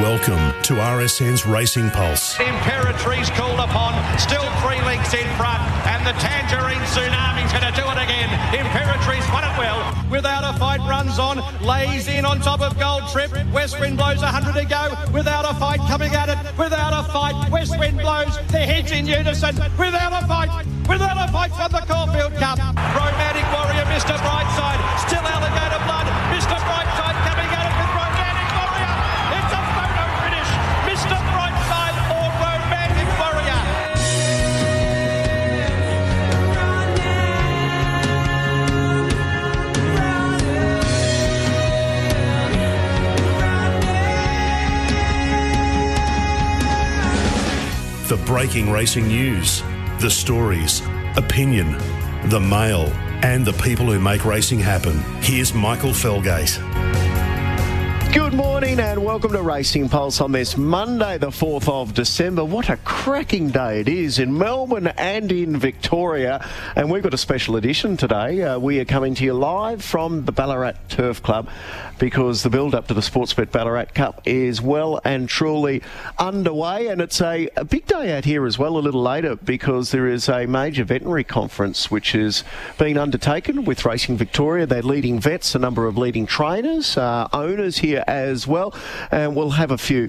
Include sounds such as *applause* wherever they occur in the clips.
Welcome to RSN's Racing Pulse. Imperatrice called upon, still three lengths in front, and the Tangerine Tsunami's going to do it again. Imperatrice won it well, without a fight, runs on, lays in on top of Gold Trip. West Wind blows 100 to go, without a fight, coming at it, without a fight. West Wind blows, the heads in unison, without a fight, without a fight for the Caulfield Cup. Romantic Warrior, Mr. Brightside, still Alligator The breaking racing news, the stories, opinion, the mail, and the people who make racing happen. Here's Michael Felgate. Good morning and welcome to Racing Pulse on this Monday, the 4th of December. What a cracking day it is in Melbourne and in Victoria. And we've got a special edition today. Uh, we are coming to you live from the Ballarat Turf Club because the build up to the Sportsbet Ballarat Cup is well and truly underway. And it's a, a big day out here as well a little later because there is a major veterinary conference which is being undertaken with Racing Victoria. They're leading vets, a number of leading trainers, uh, owners here as well. And we'll have a few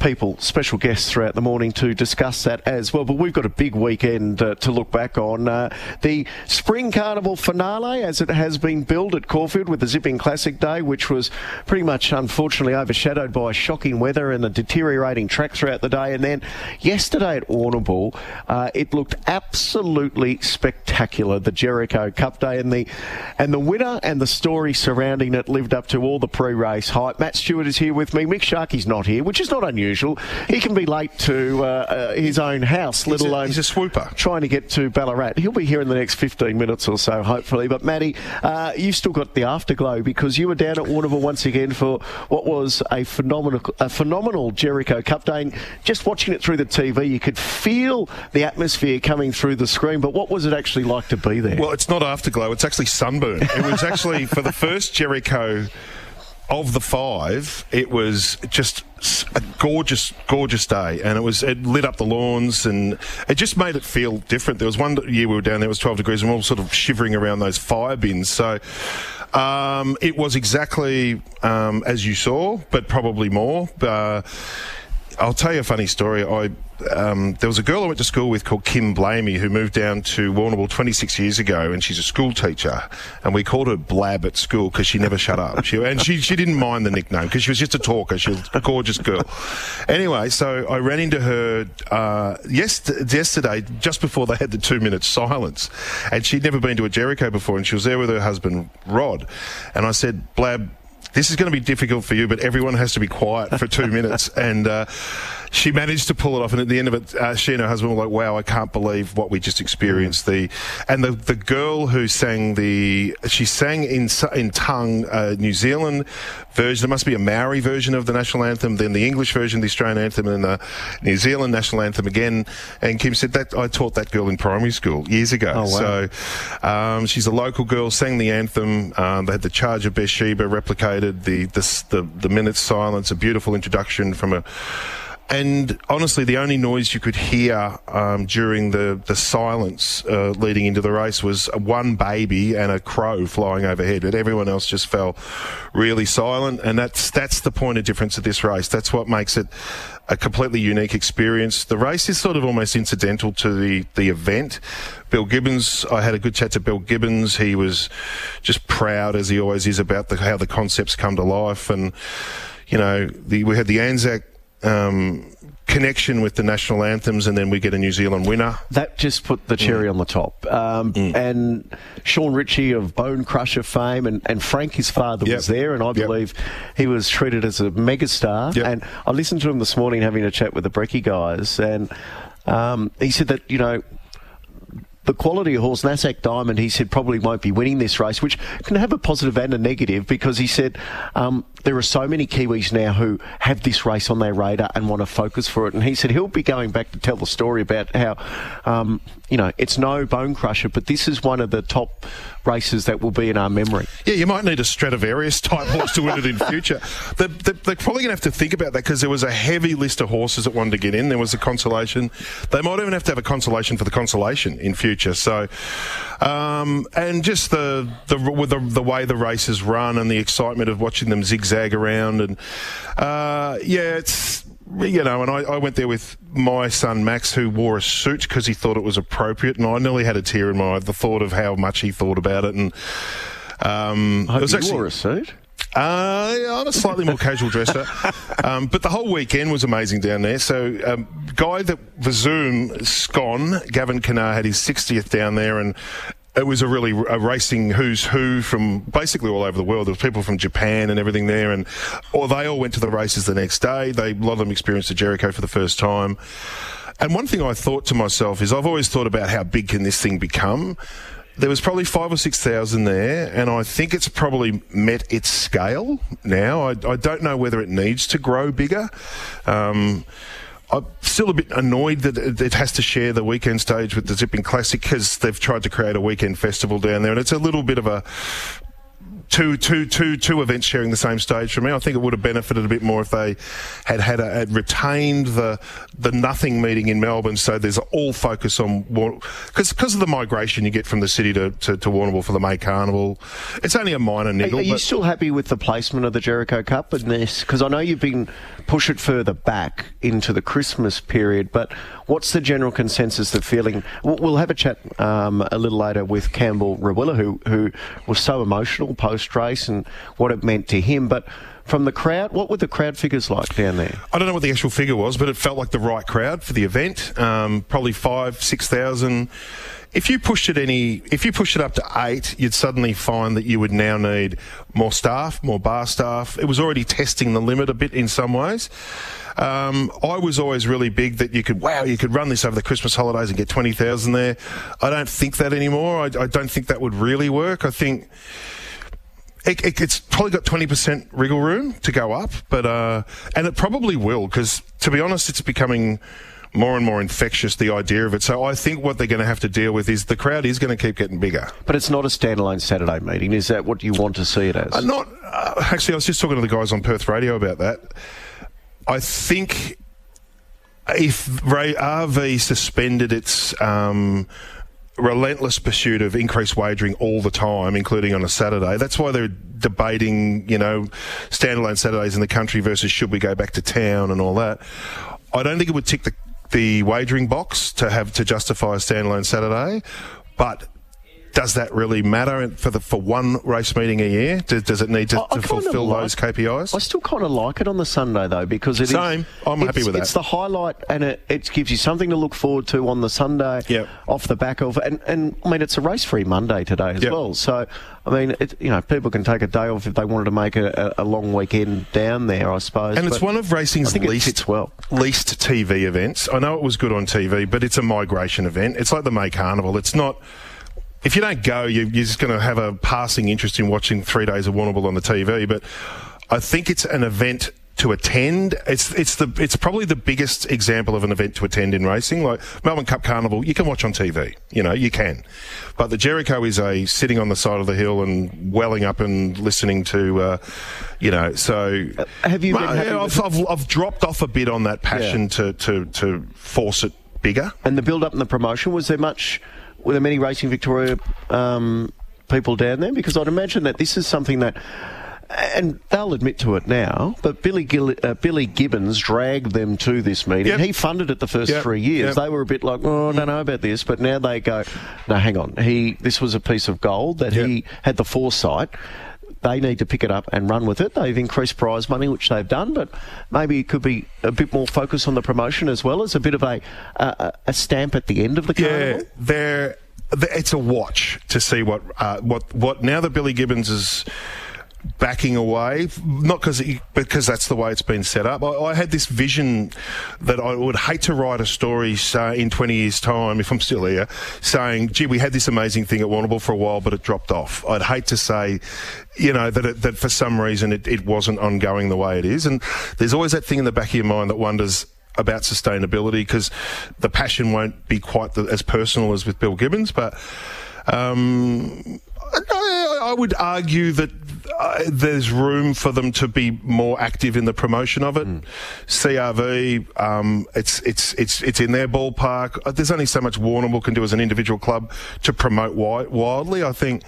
people, special guests throughout the morning to discuss that as well. But we've got a big weekend uh, to look back on. Uh, the Spring Carnival finale, as it has been billed at Caulfield with the Zipping Classic Day, which was pretty much unfortunately overshadowed by shocking weather and a deteriorating track throughout the day. And then yesterday at Warrnambool, uh, it looked absolutely spectacular. The Jericho Cup Day and the and the winner and the story surrounding it lived up to all the pre-race hype. Matt Stewart is here with me. Mick Sharkie's not here, which is not unusual. He can be late to uh, uh, his own house, let He's a- alone he's a swooper. trying to get to Ballarat. He'll be here in the next 15 minutes or so, hopefully. But Matty, uh, you've still got the afterglow because you were down at Warrnambool once again for what was a phenomenal, a phenomenal Jericho Cup Day. And just watching it through the TV, you could feel the atmosphere coming through the screen. But what was it actually like to be there? Well, it's not afterglow, it's actually sunburn. It was actually for the first Jericho of the five, it was just a gorgeous, gorgeous day, and it was it lit up the lawns, and it just made it feel different. There was one year we were down there, it was 12 degrees, and we were all sort of shivering around those fire bins. So um, it was exactly um, as you saw, but probably more. Uh, I'll tell you a funny story. I um, there was a girl I went to school with called Kim Blamey who moved down to Warrnambool 26 years ago, and she's a school teacher, and we called her Blab at school because she never shut up. She, and she she didn't mind the nickname because she was just a talker. She was a gorgeous girl. Anyway, so I ran into her uh, yes, yesterday just before they had the two minute silence, and she'd never been to a Jericho before, and she was there with her husband Rod, and I said, Blab this is going to be difficult for you, but everyone has to be quiet for two minutes. And uh, she managed to pull it off. And at the end of it, uh, she and her husband were like, "Wow, I can't believe what we just experienced." The and the the girl who sang the she sang in in tongue uh, New Zealand version. There must be a Maori version of the national anthem, then the English version, the Australian anthem, and the New Zealand national anthem again. And Kim said that I taught that girl in primary school years ago. Oh, wow. So um, she's a local girl, sang the anthem. Um, they had the Charge of Beersheba replicated, the, the, the, the minute's silence, a beautiful introduction from a. And honestly, the only noise you could hear um, during the, the silence uh, leading into the race was one baby and a crow flying overhead, but everyone else just fell really silent. And that's that's the point of difference of this race. That's what makes it a completely unique experience. The race is sort of almost incidental to the, the event. Bill Gibbons, I had a good chat to Bill Gibbons. He was just proud, as he always is, about the, how the concepts come to life. And, you know, the, we had the Anzac um, connection with the national anthems, and then we get a New Zealand winner. That just put the cherry Mm. on the top. Um, And Shaun Ritchie of Bone Crusher fame, and, and Frank, his father, Yep. was there, and I Yep. believe he was treated as a megastar. Yep. And I listened to him this morning having a chat with the Brecky guys, and um, he said that, you know, the quality of horse, Nasdaq Diamond, he said probably won't be winning this race, which can have a positive and a negative because he said um, there are so many Kiwis now who have this race on their radar and want to focus for it. And he said he'll be going back to tell the story about how, um, you know, it's no bone crusher, but this is one of the top races that will be in our memory. Yeah, you might need a Stradivarius type *laughs* horse to win it in future. They're, they're, they're probably going to have to think about that because there was a heavy list of horses that wanted to get in. There was a consolation. They might even have to have a consolation for the consolation in future. So, um, and just the the, the the way the races run and the excitement of watching them zigzag around and uh, yeah, it's you know, and I, I, went there with my son Max, who wore a suit because he thought it was appropriate, and I nearly had a tear in my eye the thought of how much he thought about it. And um, I hope it was you actually wore a suit. uh, I'm a slightly more casual dresser, *laughs* um, but the whole weekend was amazing down there. So, um, guy that Vazoom Scon, Gavin Kanar had his 60th down there, and it was a really a racing who's who from basically all over the world. There was people from Japan and everything there, and or they all went to the races the next day. They a lot of them experienced the Jericho for the first time. And one thing I thought to myself is I've always thought about how big can this thing become. There was probably five or six thousand there, and I think it's probably met its scale now. I, I don't know whether it needs to grow bigger. Um, I'm still a bit annoyed that it has to share the weekend stage with the Zipping Classic because they've tried to create a weekend festival down there, and it's a little bit of a two, two, two, two events sharing the same stage for me. I think it would have benefited a bit more if they had had, a, had retained the the nothing meeting in Melbourne. So there's all focus on because because of the migration you get from the city to, to, to Warrnambool for the May Carnival. It's only a minor niggle. Are, are you still happy with the placement of the Jericho Cup in this? Because I know you've been push it further back into the Christmas period, but what's the general consensus of feeling? We'll have a chat um, a little later with Campbell Rawiller, who who was so emotional post race and what it meant to him, but. From the crowd, what were the crowd figures like down there? I don't know what the actual figure was, but it felt like the right crowd for the event. Um, probably five, six thousand. If you pushed it any, if you pushed it up to eight, you'd suddenly find that you would now need more staff, more bar staff. It was already testing the limit a bit in some ways. Um, I was always really big that you could, wow, you could run this over the Christmas holidays and get 20,000 there. I don't think that anymore. I, I don't think that would really work. I think it, it, it's probably got 20% wriggle room to go up, but, uh, and it probably will, because to be honest, it's becoming more and more infectious, the idea of it. So I think what they're going to have to deal with is the crowd is going to keep getting bigger. But it's not a standalone Saturday meeting. Is that what you want to see it as? Uh, not, uh, actually, I was just talking to the guys on Perth Radio about that. I think if Ray RV suspended its um, relentless pursuit of increased wagering all the time, including on a Saturday, that's why they're debating, you know, standalone Saturdays in the country versus should we go back to town and all that. I don't think it would tick the the wagering box to have to justify a standalone Saturday, but does that really matter for the for one race meeting a year? Does, does it need to, I- to fulfil like- those KPIs? I still kind of like it on the Sunday though because it is- Same. I'm happy with that. It's the highlight and it, it gives you something to look forward to on the Sunday. Yep. Off the back of and, and I mean it's a race-free Monday today as Yep. well. So I mean it, you know people can take a day off if they wanted to make a, a, long weekend down there. I suppose. And it's one of racing's I think it least well. least TV events. I know it was good on TV, but it's a migration event. It's like the May Carnival. It's not. If you don't go, you, you're just going to have a passing interest in watching three days of Warrnambool on the TV. But I think it's an event to attend. It's it's the it's probably the biggest example of an event to attend in racing. Like Melbourne Cup Carnival, you can watch on TV. You know, you can. But the Jericho is a sitting on the side of the hill and welling up and listening to, uh, you know. So have you yeah, I've, I've, I've dropped off a bit on that passion to, to, to force it bigger. And the build up and the promotion was there much? Were there many Racing Victoria um, people down there? Because I'd imagine that this is something that. And they'll admit to it now, but Billy Gill, uh, Billy Gibbons dragged them to this meeting. Yep. He funded it the first Yep. three years. Yep. They were a bit like, "Oh, I don't know about this," but now they go, "No, hang on. He this was a piece of gold that he had the foresight." They need to pick it up and run with it. They've increased prize money, which they've done, but maybe it could be a bit more focus on the promotion as well as a bit of a a, a stamp at the end of the carnival. Yeah, they're, it's a watch to see what uh, what what now that Billy Gibbons is backing away, not because because that's the way it's been set up. I, I, had this vision that I would hate to write a story uh, in 20 years' time, if I'm still here, saying, gee, we had this amazing thing at Warrnambool for a while, but it dropped off. I'd hate to say, you know, that, it, that for some reason it, it wasn't ongoing the way it is. And there's always that thing in the back of your mind that wonders, about sustainability because the passion won't be quite the, as personal as with Bill Gibbons, but um, I, I, would argue that uh, there's room for them to be more active in the promotion of it. Mm. CRV, um, it's it's it's it's in their ballpark. Uh, there's only so much Warrnambool can do as an individual club to promote wildly. I think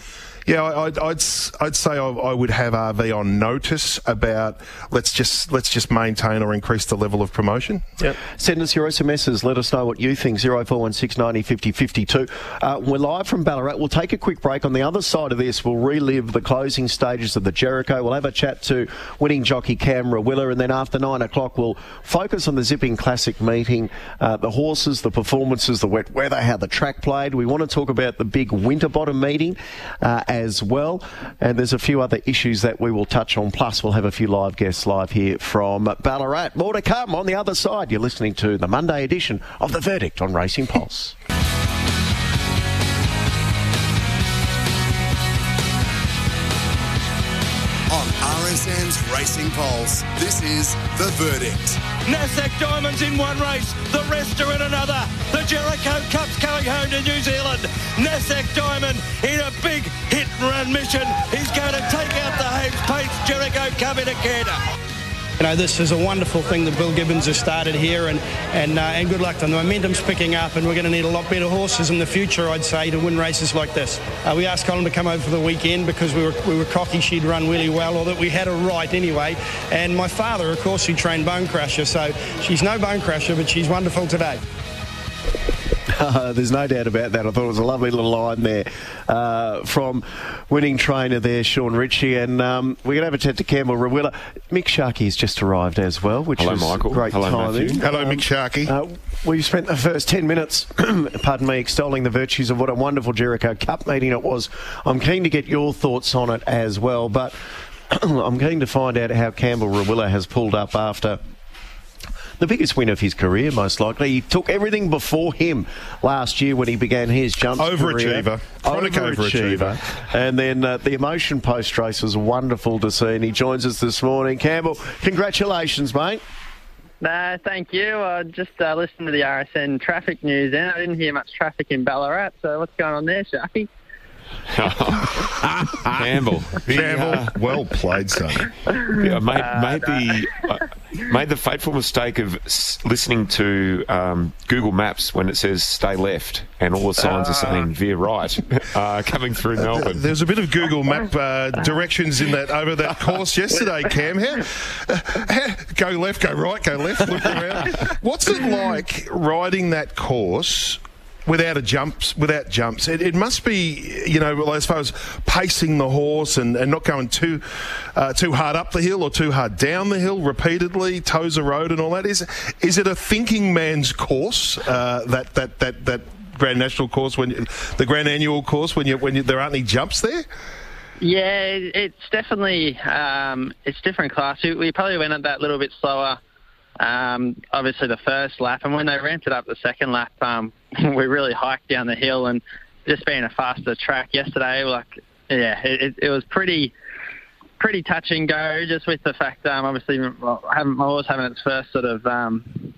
yeah, I'd, I'd, I'd say I, would have RV on notice about let's just let's just maintain or increase the level of promotion. Yep. Send us your SMSs. Let us know what you think. Zero four one six ninety fifty fifty two. Uh, we're live from Ballarat. We'll take a quick break. On the other side of this, we'll relive the closing stages of the Jericho. We'll have a chat to winning jockey Cam Rawiller, and then after nine o'clock, we'll focus on the Zipping Classic meeting, uh, the horses, the performances, the wet weather, how the track played. We want to talk about the big winter bottom meeting. Uh, as well. And there's a few other issues that we will touch on. Plus, we'll have a few live guests live here from Ballarat. More to come on the other side. You're listening to the Monday edition of The Verdict on Racing Pulse. *laughs* RSN's Racing Pulse. This is The Verdict. Nasdaq Diamonds in one race, the rest are in another. The Jericho Cup's going home to New Zealand. Nasdaq Diamond in a big hit and run mission. He's going to take out the Hayes Pates Jericho Cup in a canter. You know, this is a wonderful thing that Bill Gibbons has started here, and and uh, and good luck to them. The momentum's picking up, and we're going to need a lot better horses in the future, I'd say, to win races like this. Uh, we asked Colin to come over for the weekend because we were we were cocky she'd run really well, or that we had a right anyway. And my father, of course, he trained Bone Crusher, so she's no Bone Crusher, but she's wonderful today. Uh, *laughs* there's no doubt about that. I thought it was a lovely little line there uh, from winning trainer there, Shaun Ritchie. And um, we're going to have a chat to Campbell Rawiller. Mick Sharkie has just arrived as well, which Hello, is Michael. great Hello, timing. Matthew. Hello, um, Mick Sharkie. Uh, we've spent the first 10 minutes, *clears throat* pardon me, extolling the virtues of what a wonderful Jericho Cup meeting it was. I'm keen to get your thoughts on it as well, but *clears throat* I'm keen to find out how Campbell Rawiller has pulled up after the biggest win of his career, most likely. He took everything before him last year when he began his jump overachiever, chronic overachiever. overachiever. And then uh, the emotion post race was wonderful to see. And he joins us this morning. Campbell, congratulations, mate. No, thank you. I just uh, listened to the RSN traffic news, and I didn't hear much traffic in Ballarat. So what's going on there, Sharky? *laughs* Campbell. Campbell, uh, well played, son. Yeah, made, uh, made, the, uh, made the fateful mistake of listening to um, Google Maps when it says stay left and all the signs are saying uh. veer right *laughs* uh, coming through Melbourne. There's a bit of Google Map uh, directions in that over that course yesterday, *laughs* Cam. How, go left, go right, go left, look around. What's it like riding that course without a jumps, without jumps. It, it, must be, you know, as far as pacing the horse and, and not going too uh, too hard up the hill or too hard down the hill repeatedly, toes a road and all that. Is is it a thinking man's course uh, that that that that Grand National course when the Grand Annual course when you when you, there aren't any jumps there? Yeah, it's definitely um, it's different class. We, we probably went at that a little bit slower. Um, obviously, the first lap, and when they ramped it up the second lap, um, *laughs* we really hiked down the hill and just being a faster track yesterday, like yeah, it, it was pretty pretty touch and go. Just with the fact, um, obviously, well, having, my horse having its first sort of um,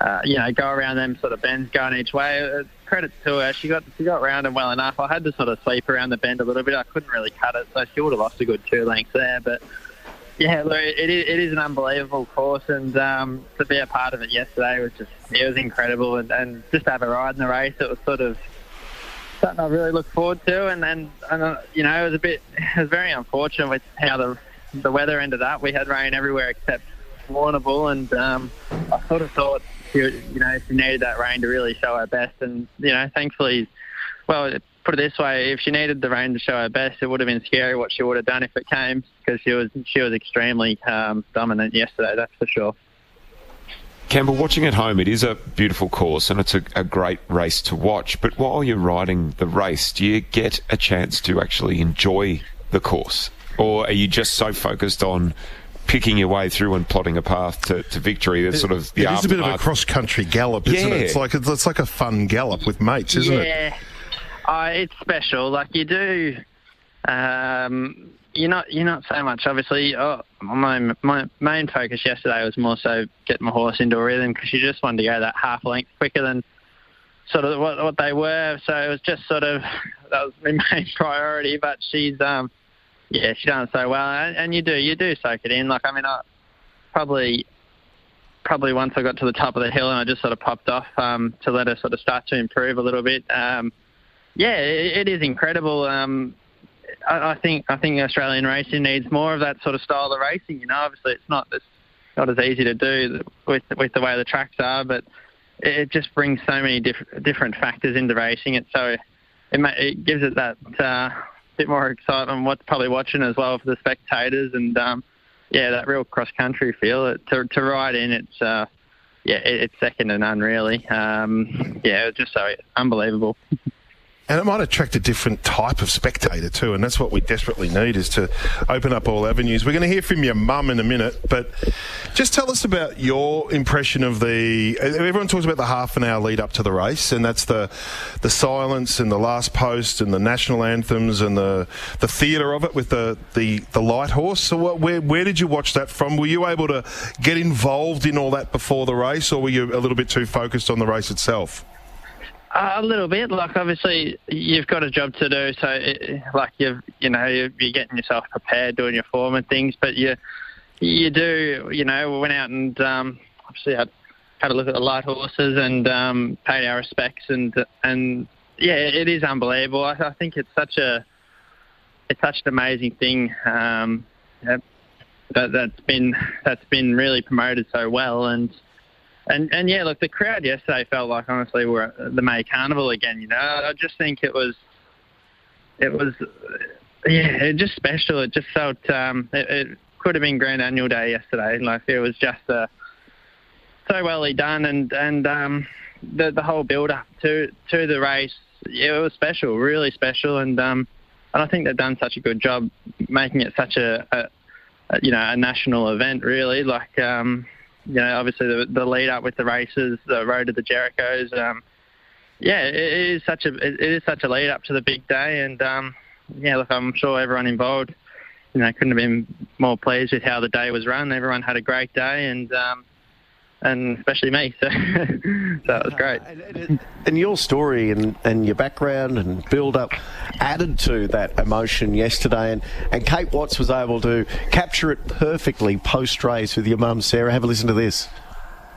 uh, you know go around them sort of bends going each way. Uh, credit to her, she got she got around them well enough. I had to sort of sweep around the bend a little bit. I couldn't really cut it, so she would have lost a good two lengths there, but. Yeah, look, it is, it is an unbelievable course, and um, to be a part of it yesterday was just it was incredible, and, and just to have a ride in the race, it was sort of something I really look forward to, and then and, uh, you know it was a bit *laughs* it was very unfortunate with how the the weather ended up. We had rain everywhere except Warrnambool, and um, I sort of thought you know she needed that rain to really show her best, and you know thankfully, well put it this way, if she needed the rain to show her best, it would have been scary what she would have done if it came because she was she was extremely um, dominant yesterday. That's for sure. Campbell, watching at home, it is a beautiful course and it's a, a, great race to watch. But while you're riding the race, do you get a chance to actually enjoy the course? or are you just so focused on picking your way through and plotting a path to, to victory? That's sort of the it is a bit of a cross country gallop, isn't Yeah. it? It's like it's like a fun gallop with mates, isn't it? Uh, it's special. Like you do, um, you're not you're not so much. Obviously, oh, my my main focus yesterday was more so getting my horse into a rhythm because you just wanted to go that half length quicker than sort of what what they were. So it was just sort of *laughs* that was my main *laughs* priority. But she's um yeah she's done so well, and, and you do you do soak it in. Like I mean, I probably probably once I got to the top of the hill and I just sort of popped off um, to let her sort of start to improve a little bit. Um, yeah, it, is incredible. Um, I, think I think Australian racing needs more of that sort of style of racing. You know, obviously it's not it's not as easy to do with with the way the tracks are, but it, just brings so many diff- different factors into racing. It so it, ma- it gives it that uh, bit more excitement. What's probably watching as well for the spectators and. Um, yeah, that real cross country feel. It, to to ride in, it's uh, yeah, it, it's second to none really. Um, yeah, it's just so unbelievable. *laughs* And it might attract a different type of spectator too, and that's what we desperately need is to open up all avenues. We're going to hear from your mum in a minute, but just tell us about your impression of the. Everyone talks about the half an hour lead up to the race, and that's the the silence and the last post and the national anthems and the the theatre of it with the the, the light horse. So, what, where where did you watch that from? Were you able to get involved in all that before the race, or were you a little bit too focused on the race itself? A little bit. Like obviously, you've got a job to do. So, it, like you've you know you're, you're getting yourself prepared, doing your form and things. But you you do you know we went out and um, obviously had had a look at the light horses and um, paid our respects and and yeah, it is unbelievable. I, I think it's such a it's such an amazing thing. Um, that that's been that's been really promoted so well and. And and yeah, look, the crowd yesterday felt like honestly we're at the May Carnival again. You know, I just think it was, it was, yeah, it just special. It just felt um, it, it could have been Grand Annual Day yesterday. Like it was just uh, so wellly done, and and um, the the whole build up to to the race, yeah, it was special, really special, and um, and I think they've done such a good job making it such a, a, a you know a national event. Really, like. Um, you know, obviously the, the lead up with the races, the road to the Jerichos. Um, yeah, it, it is such a it is such a lead up to the big day, and um, yeah, look, I'm sure everyone involved, you know, couldn't have been more pleased with how the day was run. Everyone had a great day, and um, and especially me, so *laughs* so uh, it was great. And your story and, and your background and build up added to that emotion yesterday. And, and Kate Watts was able to capture it perfectly post race with your mum, Sarah. Have a listen to this.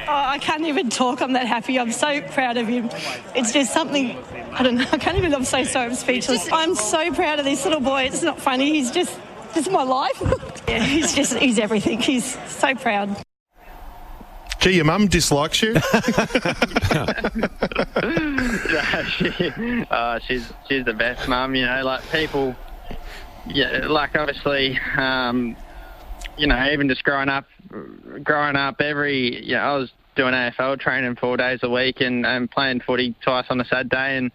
Oh, I can't even talk. I'm that happy. I'm so proud of him. It's just something, I don't know, *laughs* I can't even, I'm so sorry, I'm speechless. I'm so proud of this little boy. It's not funny. He's just, this is my life. *laughs* yeah, he's just, he's everything. He's so proud. Gee, your mum dislikes you. no, *laughs* she, *laughs* uh, she's she's the best mum. You know, like people, yeah, like obviously, um, you know, even just growing up, growing up, every you know, I was doing AFL training four days a week and, and playing footy twice on a Saturday, and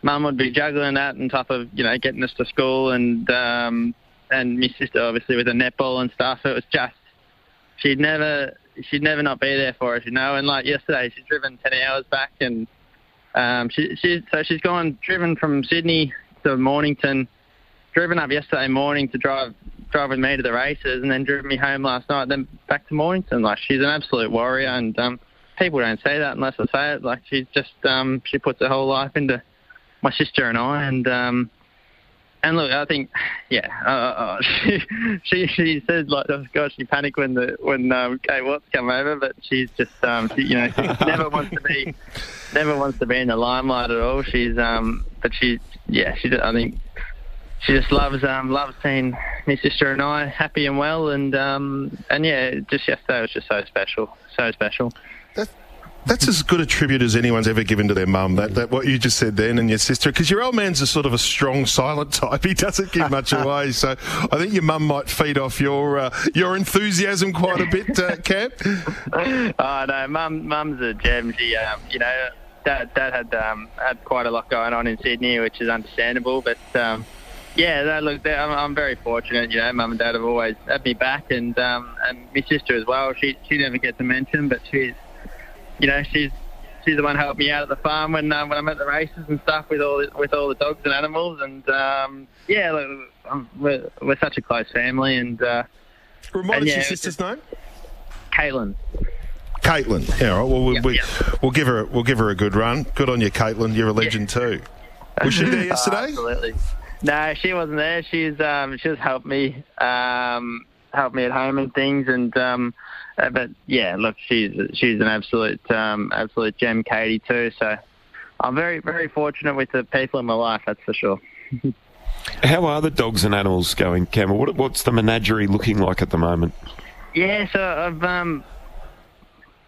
mum would be juggling that on top of you know getting us to school and um, and my sister obviously with the netball and stuff. It was just she'd never she'd never not be there for us, you know. And like yesterday, she's driven ten hours back, and um, she she so she's gone driven from Sydney to Mornington, driven up yesterday morning to drive drive with me to the races, and then driven me home last night, then back to Mornington. Like she's an absolute warrior, and um, people don't say that unless I say it. Like she's just um, she puts her whole life into my sister and I, and um, and look, I think, *sighs* yeah, uh, uh, *laughs* she, she she said like, oh gosh, she panicked when the when um, Kate Watts come over, but she's just um, she, you know, she *laughs* never wants to be never wants to be in the limelight at all. She's um, but she, yeah, she, I think she just loves um loves seeing my sister and I happy and well, and um, and yeah, just yesterday was just so special, so special. That's as good a tribute as anyone's ever given to their mum. That, that what you just said then, and your sister, because your old man's a sort of a strong, silent type. *laughs* He doesn't give much *laughs* away. So I think your mum might feed off your uh, your enthusiasm quite a bit, uh, Cam. *laughs* oh no, mum, mum's a gem. She, um, you know, dad, dad had um, had quite a lot going on in Sydney, which is understandable. But um, Yeah, no, look, I'm, I'm very fortunate. You know, mum and dad have always had me back, and um, and my sister as well. She she never gets a mention, but she's, you know, she's she's the one helping me out at the farm when um, when I'm at the races and stuff with all the, with all the dogs and animals, and um, yeah, look, we're we're such a close family, and uh, Remind us yeah, your sister's name. Caitlin. Caitlin. Yeah, all right. Well, we, Yep, we, yep. we'll give her we'll give her a good run. Good on you, Caitlin. You're a legend too. *laughs* Was she there Uh, yesterday? absolutely. No, she wasn't there. She's um, she just helped me um, helped me at home and things, and um, uh, but yeah, look, she's she's an absolute um, absolute gem, Katie too. So I'm very very fortunate with the people in my life. That's for sure. *laughs* How are the dogs and animals going, Campbell? What, what's the menagerie looking like at the moment? Yeah, so I've um,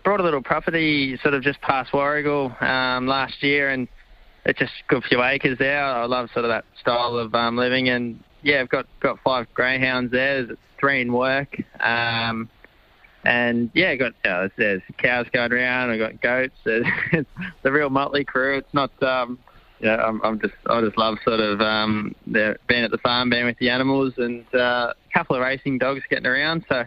brought a little property sort of just past Warragul um, last year, and it's just a good few acres there. I love sort of that style of um, living, and yeah, I've got got five greyhounds there. There's three in work, um, and yeah, got uh, there's cows going around. I've got goats. *laughs* There's, it's the real motley crew. It's not. Um, yeah, I'm, I'm just I just love sort of um, being at the farm, being with the animals, and uh, a couple of racing dogs getting around. So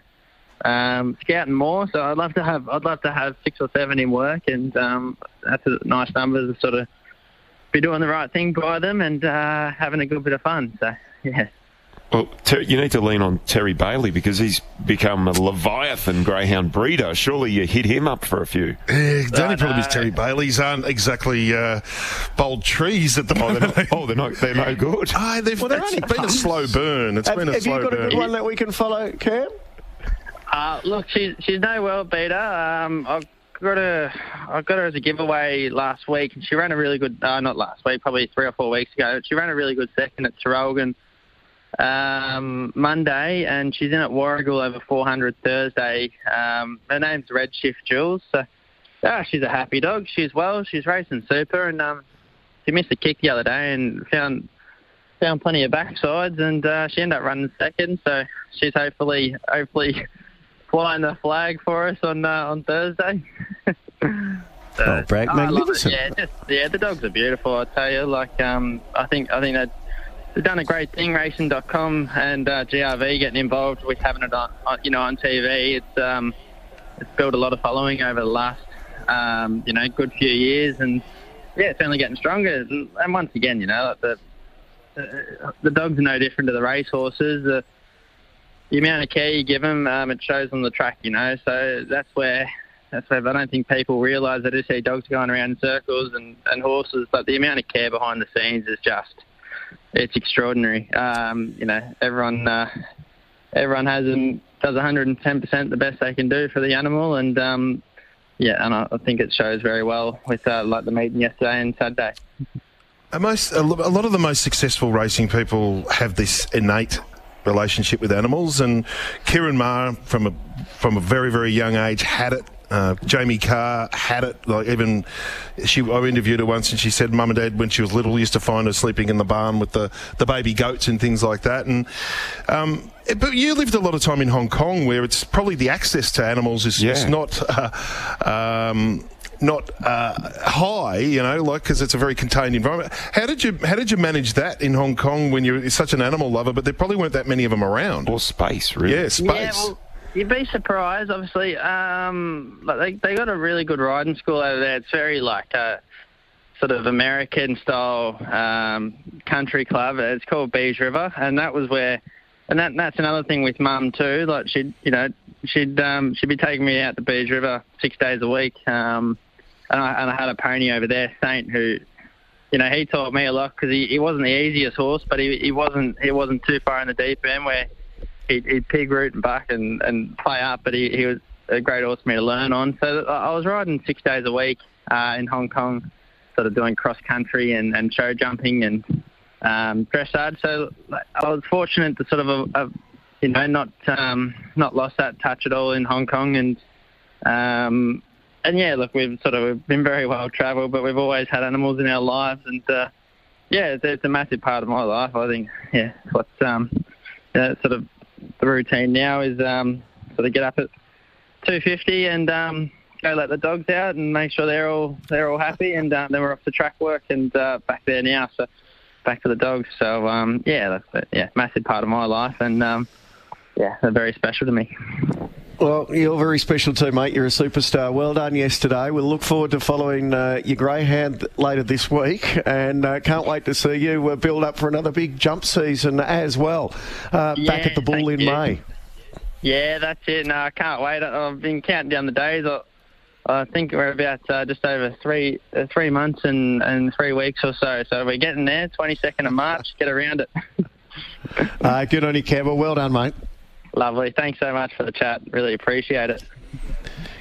um, scouting more. So I'd love to have I'd love to have six or seven in work, and um, that's a nice number to sort of be doing the right thing by them and uh, having a good bit of fun. So *laughs* yeah. Well, Ter- you need to lean on Terry Bailey because he's become a Leviathan greyhound breeder. Surely you hit him up for a few. Yeah, the only problem is Terry Bailey's aren't exactly uh, bold trees at the *laughs* Oh, they're moment. not, oh, they're not. They're no good. Ah, they've, Well, they're it's only been a slow burn. It's Have, been a slow burn. have slow you got a burn. good one that we can follow, Cam? Uh, look, she's she's no world beater. Um, I've got her I got her as a giveaway last week, and she ran a really good. Uh, not last week, probably three or four weeks ago. She ran a really good second at Traralgon um, Monday, and she's in at Warragul over 400 Thursday. Um, her name's Redshift Jules. So, ah, she's a happy dog. She's well. She's racing super, and um, she missed a kick the other day and found found plenty of backsides, and uh, she ended up running second. So she's hopefully hopefully *laughs* flying the flag for us on uh, on Thursday. *laughs* Oh, Bragg, I love magnificent. Yeah, just, yeah, the dogs are beautiful. I tell you, like um, I think I think that they've done a great thing, Racing.com and uh, GRV getting involved with having it on, on you know on TV. It's um, it's built a lot of following over the last um, you know good few years, and yeah, it's only getting stronger. And, once again, you know, the uh, the dogs are no different to the racehorses. The, the amount of care you give them, um, it shows on the track, you know. So that's where that's where I don't think people realise. They do see dogs going around in circles and, and horses, but the amount of care behind the scenes is just it's extraordinary. Um, you know, everyone uh, everyone has them does 110% the best they can do for the animal, and um, yeah, and I, I think it shows very well with uh, like the meeting yesterday and Saturday. Uh, Most, a a lot of the most successful racing people have this innate relationship with animals, and Ciaron Maher, from a from a very very young age, had it. Uh, Jamie Kah had it. Like even she, I interviewed her once, and she said, "Mum and Dad, when she was little, used to find her sleeping in the barn with the, the baby goats and things like that." And um, but you lived a lot of time in Hong Kong, where it's probably the access to animals is, is not. Uh, um, not uh, high, you know, like because it's a very contained environment. How did you how did you manage that in Hong Kong when you're such an animal lover, but there probably weren't that many of them around? Or space, really. Yeah, space. Yeah, well, you'd be surprised. Obviously, um, like they they got a really good riding school over there. It's very like a sort of American style um, country club. It's called Beas River, and that was where. And that that's another thing with Mum too. Like she'd you know she'd um, she'd be taking me out to Beas River six days a week. Um, and I and I had a pony over there, Saint, who you know, he taught me a lot because he, he wasn't the easiest horse, but he, he wasn't he wasn't too far in the deep end where he'd, he'd pig root and buck and, and play up, but he, he was a great horse for me to learn on. So I was riding six days a week uh, in Hong Kong, sort of doing cross country and, and show jumping and um, dressage. So I was fortunate to sort of, uh, uh, you know, not um, not lost that touch at all in Hong Kong and. Um, and yeah, look, we've sort of been very well travelled, but we've always had animals in our lives, and uh, yeah, it's, it's a massive part of my life. I think, yeah, what's um, yeah, sort of the routine now is um, sort of get up at two fifty and um, go let the dogs out and make sure they're all they're all happy, and uh, then we're off to track work and uh, back there now. So back to the dogs. So um, yeah, that's a yeah, massive part of my life, and um, yeah, they're very special to me. Well, you're very special too, mate. You're a superstar. Well done yesterday. We'll look forward to following uh, your greyhound later this week, and uh, can't wait to see you uh, build up for another big jump season as well. Uh, Yeah, back at the Bull in you. May. Yeah, that's it. No, I can't wait. I've been counting down the days. I, I think we're about uh, just over three uh, three months and, and three weeks or so. So we're getting there. 22nd of March. Get around it. *laughs* Uh, good on you, Campbell. Well done, mate. Lovely. Thanks so much for the chat. Really appreciate it.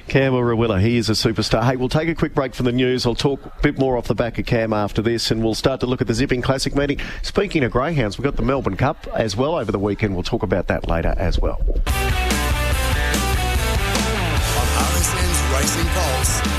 Cam Rawiller, he is a superstar. Hey, we'll take a quick break from the news. I'll talk a bit more off the back of Cam after this, and we'll start to look at the Zipping Classic meeting. Speaking of greyhounds, we've got the Melbourne Cup as well over the weekend. We'll talk about that later as well. On RSN's Racing Pulse,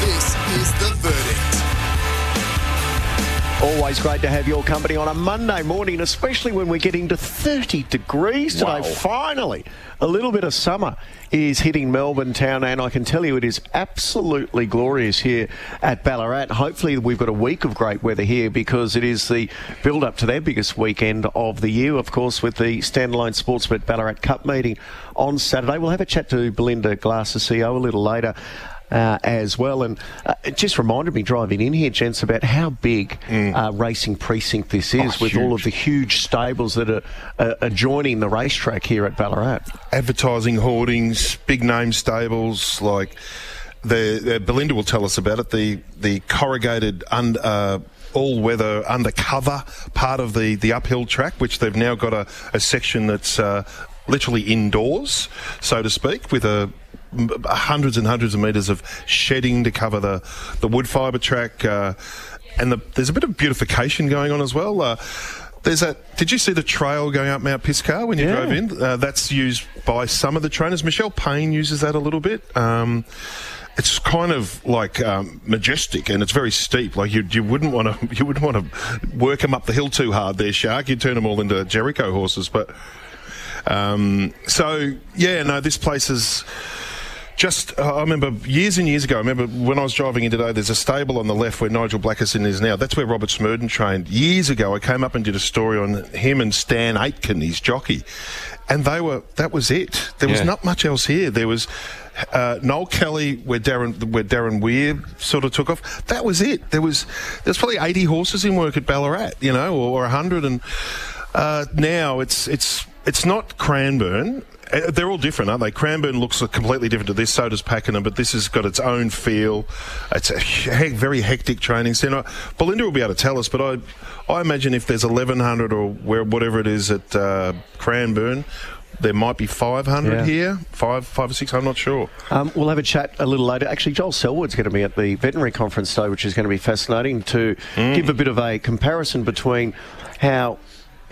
Always great to have your company on a Monday morning, especially when we're getting to 30 degrees today. Wow. Finally, a little bit of summer is hitting Melbourne town, and I can tell you it is absolutely glorious here at Ballarat. Hopefully, we've got a week of great weather here because it is the build up to their biggest weekend of the year, of course, with the standalone Sportsbet Ballarat Cup meeting on Saturday. We'll have a chat to Belinda Glass, the CEO, a little later uh, as well. And uh, it just reminded me driving in here, gents, about how big uh, racing precinct this is with all of the huge stables that are uh, adjoining the racetrack here at Ballarat. advertising hoardings, big name stables, like the uh, Belinda will tell us about it. The the corrugated un, uh, all weather undercover part of the the uphill track, which they've now got a, a section that's uh, literally indoors, so to speak, with a hundreds and hundreds of metres of shedding to cover the, the wood fibre track. Uh, and the, there's a bit of beautification going on as well. Uh, there's a. Did you see the trail going up Mount Pisgah when you Yeah. drove in? Uh, that's used by some of the trainers. Michelle Payne uses that a little bit. Um, it's kind of like um, majestic and it's very steep. Like you, you wouldn't want to, *laughs* you wouldn't want to work them up the hill too hard there, Shark. You'd turn them all into Jericho horses. But um, so yeah, no, this place is just uh, I remember years and years ago. I remember when I was driving in today. There's a stable on the left where Nigel Blackiston is now. That's where Robert Smerdon trained years ago. I came up and did a story on him and Stan Aitken, his jockey, and they were that was it. There was Yeah. not much else here. There was. Uh, Noel Kelly, where Darren, where Darren Weir sort of took off, that was it. There was, there's probably 80 horses in work at Ballarat, you know, or, or 100, and uh, now it's it's it's not Cranbourne. Uh, They're all different, aren't they? Cranbourne looks completely different to this. So does Pakenham, but this has got its own feel. It's a he- very hectic training centre. Belinda will be able to tell us, but I, I imagine if there's 1,100 or where whatever it is at uh, Cranbourne, there might be 500 Yeah. here, five, five or six. I'm not sure. Um, we'll have a chat a little later. Actually, Joel Selwood's going to be at the veterinary conference today, which is going to be fascinating to give a bit of a comparison between how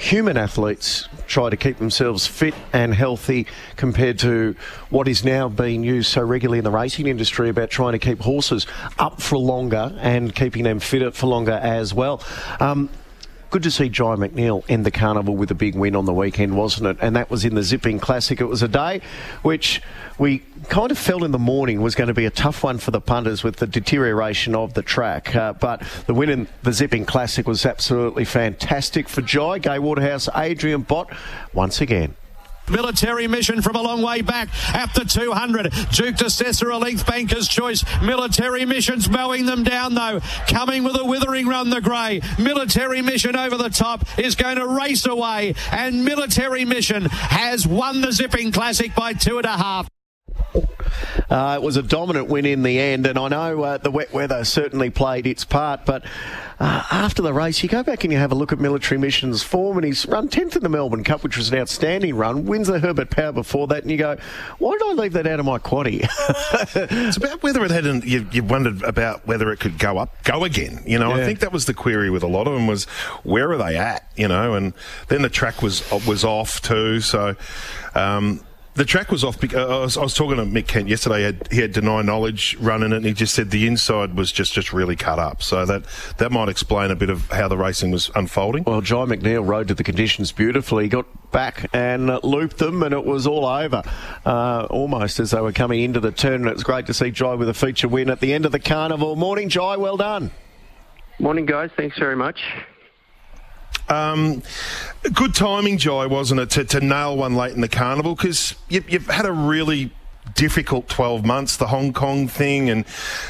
human athletes try to keep themselves fit and healthy compared to what is now being used so regularly in the racing industry about trying to keep horses up for longer and keeping them fitter for longer as well. Um, Good to see Jye McNeil end the carnival with a big win on the weekend, wasn't it? And that was in the Zipping Classic. It was a day which we kind of felt in the morning was going to be a tough one for the punters with the deterioration of the track. Uh, but the win in the Zipping Classic was absolutely fantastic for Jye. Gay Waterhouse, Adrian Bott, once again. Military mission from a long way back at the 200. Duke de Sessa, a length banker's choice. Military mission's mowing them down though. Coming with a withering run, the grey. Military mission over the top is going to race away. And military mission has won the zipping classic by two and a half. Uh, it was a dominant win in the end, and I know uh, the wet weather certainly played its part. But uh, after the race, you go back and you have a look at Military Mission's form, and he's run 10th in the Melbourne Cup, which was an outstanding run. Wins the Herbert Power before that, and you go, why did I leave that out of my quaddy? *laughs* it's about whether it hadn't. You, you wondered about whether it could go up, go again. You know, I think that was the query with a lot of them was where are they at? You know, and then the track was was off too. So. Um, the track was off. Because, I, was, I was talking to Mick Kent yesterday. He had, he had deny knowledge running it, and he just said the inside was just, just really cut up. So that that might explain a bit of how the racing was unfolding. Well, Jye McNeil rode to the conditions beautifully. He got back and uh, looped them, and it was all over uh, almost as they were coming into the turn. And it's great to see Jye with a feature win at the end of the carnival. Morning, Jye. Well done. Morning, guys. Thanks very much. Um, good timing, Jye, wasn't it, to, to nail one late in the carnival? Because you, you've had a really difficult 12 months, the Hong Kong thing, and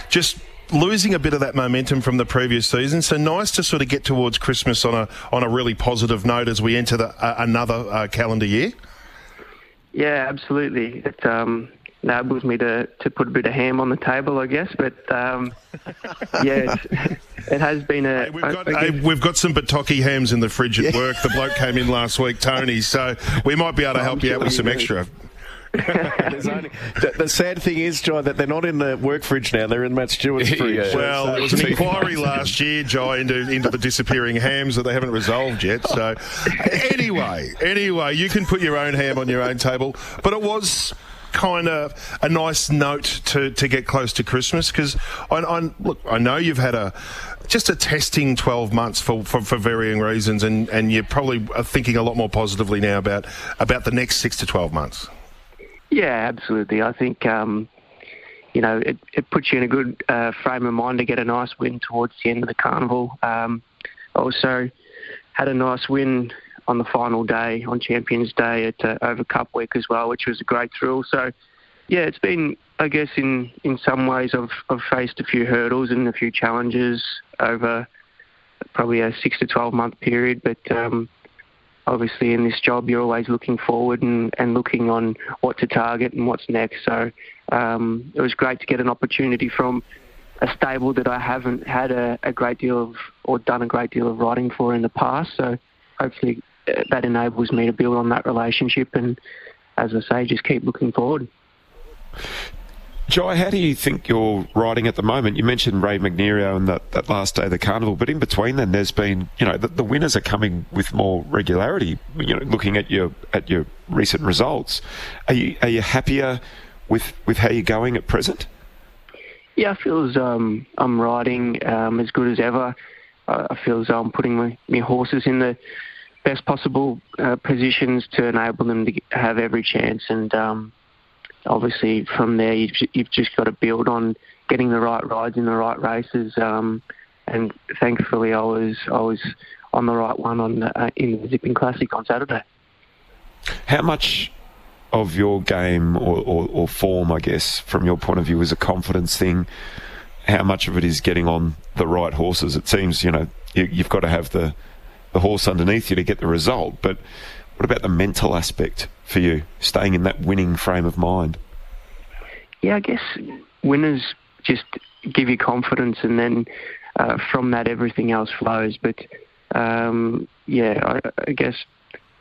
just losing a bit of that momentum from the previous season. So nice to sort of get towards Christmas on a on a really positive note as we enter the, uh, another uh, calendar year. Yeah, absolutely. It um, enables me to, to put a bit of ham on the table, I guess. But um, *laughs* yeah, it has been a. Hey, we've, got, hey, we've got some Bertocchi hams in the fridge at work. The bloke came in last week, Tony, so we might be able to help I'm you out with some do. extra. Only, the, the sad thing is, Jye, that they're not in the work fridge now. They're in Matt Stewart's fridge. Well, So- there was an inquiry last year, Jye, into, into the disappearing hams that they haven't resolved yet. So, *laughs* anyway, anyway, you can put your own ham on your own table, but it was kind of a nice note to, to get close to Christmas because I, I look, I know you've had a just a testing 12 months for, for, for varying reasons, and, and you're probably thinking a lot more positively now about about the next six to 12 months. Yeah, absolutely. I think um, you know it, it puts you in a good uh, frame of mind to get a nice win towards the end of the carnival. Um, also, had a nice win on the final day on Champions Day at uh, over Cup Week as well, which was a great thrill. So, yeah, it's been I guess in in some ways I've I've faced a few hurdles and a few challenges over probably a six to twelve month period, but um, obviously in this job you're always looking forward and, and looking on what to target and what's next. So um, it was great to get an opportunity from a stable that I haven't had a, a great deal of or done a great deal of writing for in the past. So hopefully that enables me to build on that relationship and, as I say, just keep looking forward. Jye, how do you think you're riding at the moment? You mentioned Ray Magnerio and that, that last day of the carnival, but in between then, there's been, you know, the, the winners are coming with more regularity. You know, looking at your at your recent results, are you are you happier with with how you're going at present? Yeah, I feel as um, I'm riding um, as good as ever. I I feel as though I'm putting my, my horses in the best possible uh, positions to enable them to have every chance. And um, obviously, from there, you've, you've just got to build on getting the right rides in the right races. Um, and thankfully, I was I was on the right one on the, uh, in the Zipping Classic on Saturday. How much of your game or, or, or form, I guess, from your point of view, is a confidence thing? How much of it is getting on the right horses? It seems, you know, you, you've got to have the, the horse underneath you to get the result. But what about the mental aspect for you, staying in that winning frame of mind? Yeah, I guess winners just give you confidence, and then uh, from that everything else flows. But um, yeah, I, I guess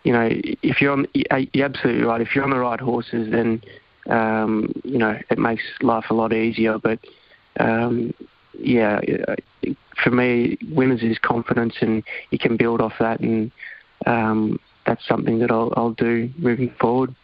you know if you're on, you're absolutely right. If you're on the right horses, then um, you know it makes life a lot easier. But um, yeah, for me, winners is confidence, and you can build off that, and um, that's something that I'll, I'll do moving forward.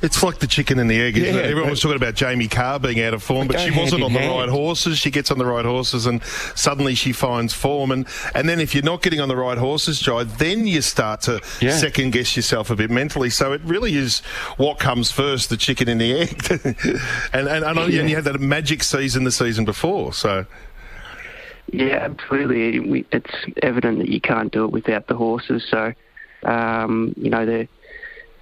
It's like the chicken and the egg. Isn't Yeah. it? Everyone was talking about Jamie Kah being out of form, but she wasn't on the hand. right horses. She gets on the right horses, and suddenly she finds form. And, and then if you're not getting on the right horses, Jye, then you start to Yeah. second guess yourself a bit mentally. So it really is what comes first, the chicken and the egg. *laughs* and, and, and, and you had that magic season the season before. So Yeah, absolutely. We, it's evident that you can't do it without the horses. So, um, you know, they're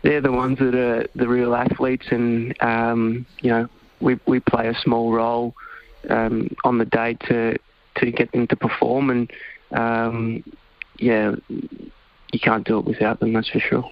they're the ones that are the real athletes, and um, you know, we we play a small role um, on the day to to get them to perform, and um, yeah, you can't do it without them. That's for sure.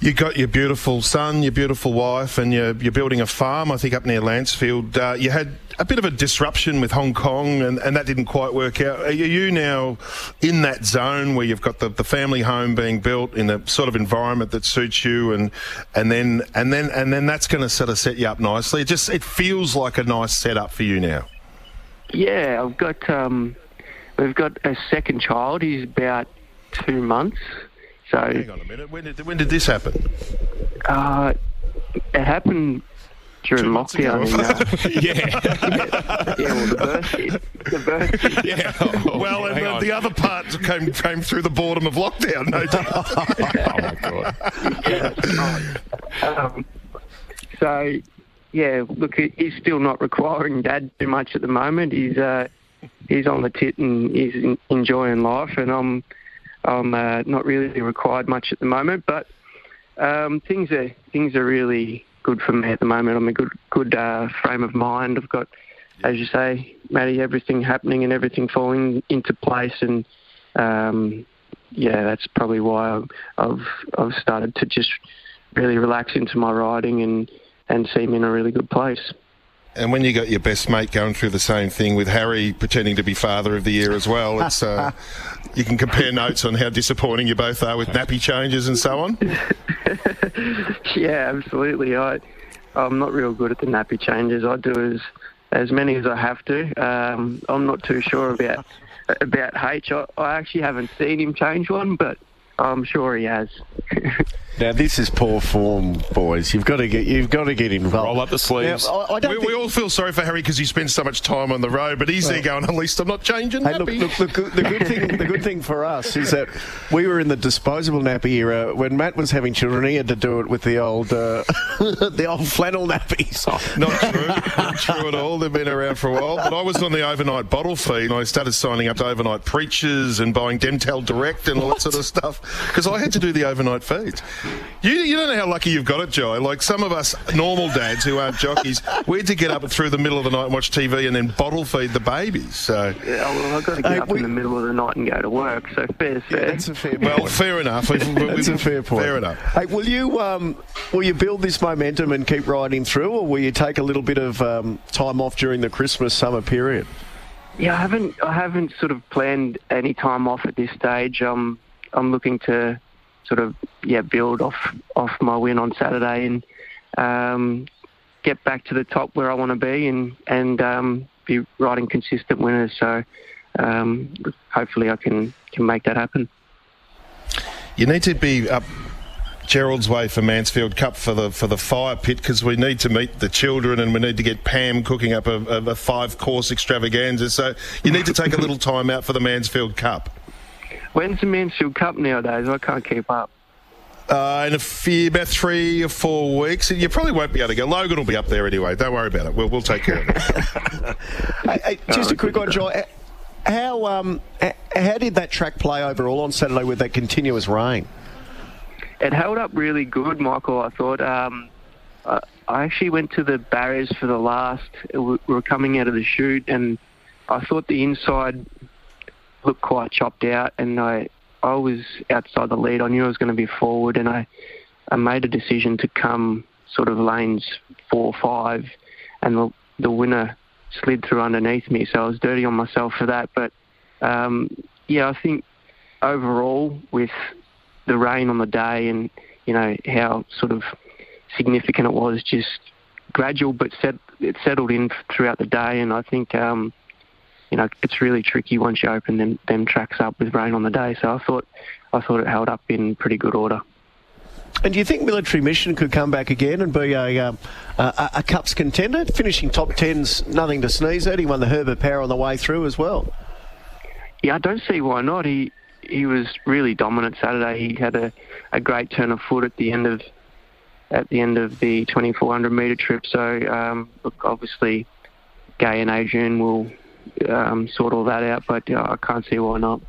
You got your beautiful son, your beautiful wife, and you're, you're building a farm, I think, up near Lancefield. Uh, you had a bit of a disruption with Hong Kong, and, and that didn't quite work out. Are you now in that zone where you've got the, the family home being built in a sort of environment that suits you, and and then and then and then that's going to sort of set you up nicely? It just it feels like a nice setup for you now. Yeah, I've got um, we've got a second child. He's about two months. So Hang on a minute. When did when did this happen? Uh, it happened during lockdown. In, uh, yeah. *laughs* yeah, well, the birth. The birth. *laughs* Yeah. well, and the, the other part came came through the boredom of lockdown, no doubt. *laughs* Um, so, yeah, look, he's still not requiring dad too much at the moment. He's uh, he's on the tit and he's in, enjoying life, and I'm I'm uh, not really required much at the moment, but um, things are things are really good for me at the moment. I'm in a good good uh, frame of mind. I've got, as you say, Matty, everything happening and everything falling into place, and um, yeah, that's probably why I've I've started to just really relax into my riding and and seem in a really good place. And when you got your best mate going through the same thing with Harry pretending to be father of the year as well, it's uh, *laughs* you can compare notes on how disappointing you both are with nappy changes and so on. *laughs* yeah, absolutely. I I'm not real good at the nappy changes. I do as as many as I have to. Um, I'm not too sure about about H. I, I actually haven't seen him change one, but I'm sure he has. *laughs* Now this is poor form, boys. You've got to get you've got to get involved. Roll up the sleeves. Now, I, I don't we, think- we all feel sorry for Harry because he spends so much time on the road, but he's there going, at least I'm not changing Hey, look, nappy." look, the, good- thing, the good thing for us is that we were in the disposable nappy era. When Matt was having children, he had to do it with the old, uh, *laughs* the old flannel nappies. Not true. Not true at all. They've been around for a while. But I was on the overnight bottle feed and I started signing up to overnight preachers and buying Demtel Direct and all that sort of stuff because I had to do the overnight feeds. You, you don't know how lucky you've got it, Jye. Like some of us normal dads who aren't jockeys, we had to get up through the middle of the night and watch TV and then bottle feed the babies. So, Yeah, well, I've got to get Hey, up we- in the middle of the night and go to work. So fair's fair. That's a fair well, point. fair enough. We- we- That's we- a fair point. Fair enough. Hey, will you um, will you build this momentum and keep riding through, or will you take a little bit of um, time off during the Christmas summer period? Yeah, I haven't I haven't sort of planned any time off at this stage. Um, I'm looking to sort of yeah build off off my win on Saturday and um, get back to the top where I want to be and and um, be riding consistent winners. So um, hopefully I can can make that happen. You need to be up Gerald's way for Mansfield Cup for the for the fire pit because we need to meet the children and we need to get Pam cooking up a, a, a five course extravaganza. So you need to take a little *laughs* time out for the Mansfield Cup. When's the Mansfield Cup nowadays? I can't keep up. Uh, in a few, about three or four weeks, you probably won't be able to go. Logan will be up there anyway. Don't worry about it. We'll, we'll take care of it. *laughs* Hey, hey, just a quick one, Jye. How um, how did that track play overall on Saturday with that continuous rain? It held up really good, Michael. I thought. Um, I I actually went to the barriers for the last. We were coming out of the chute, and I thought the inside looked quite chopped out, and I I was outside the lead. I knew I was going to be forward, and I I made a decision to come sort of lanes four or five, and the the winner slid through underneath me, so I was dirty on myself for that. But um, yeah, I think overall with the rain on the day and you know how sort of significant it was, just gradual, but set, it settled in throughout the day. And I think um, you know it's really tricky once you open them them tracks up with rain on the day. So I thought I thought it held up in pretty good order. And do you think Military Mission could come back again and be a, um, a, a Cups contender? Finishing top tens, nothing to sneeze at. He won the Herbert Power on the way through as well. Yeah, I don't see why not. He he was really dominant Saturday. He had a, a great turn of foot at the end of at the end of the 2400 metre trip. So um, look, obviously, Gai and Adrian will um, sort all that out, but uh, I can't see why not.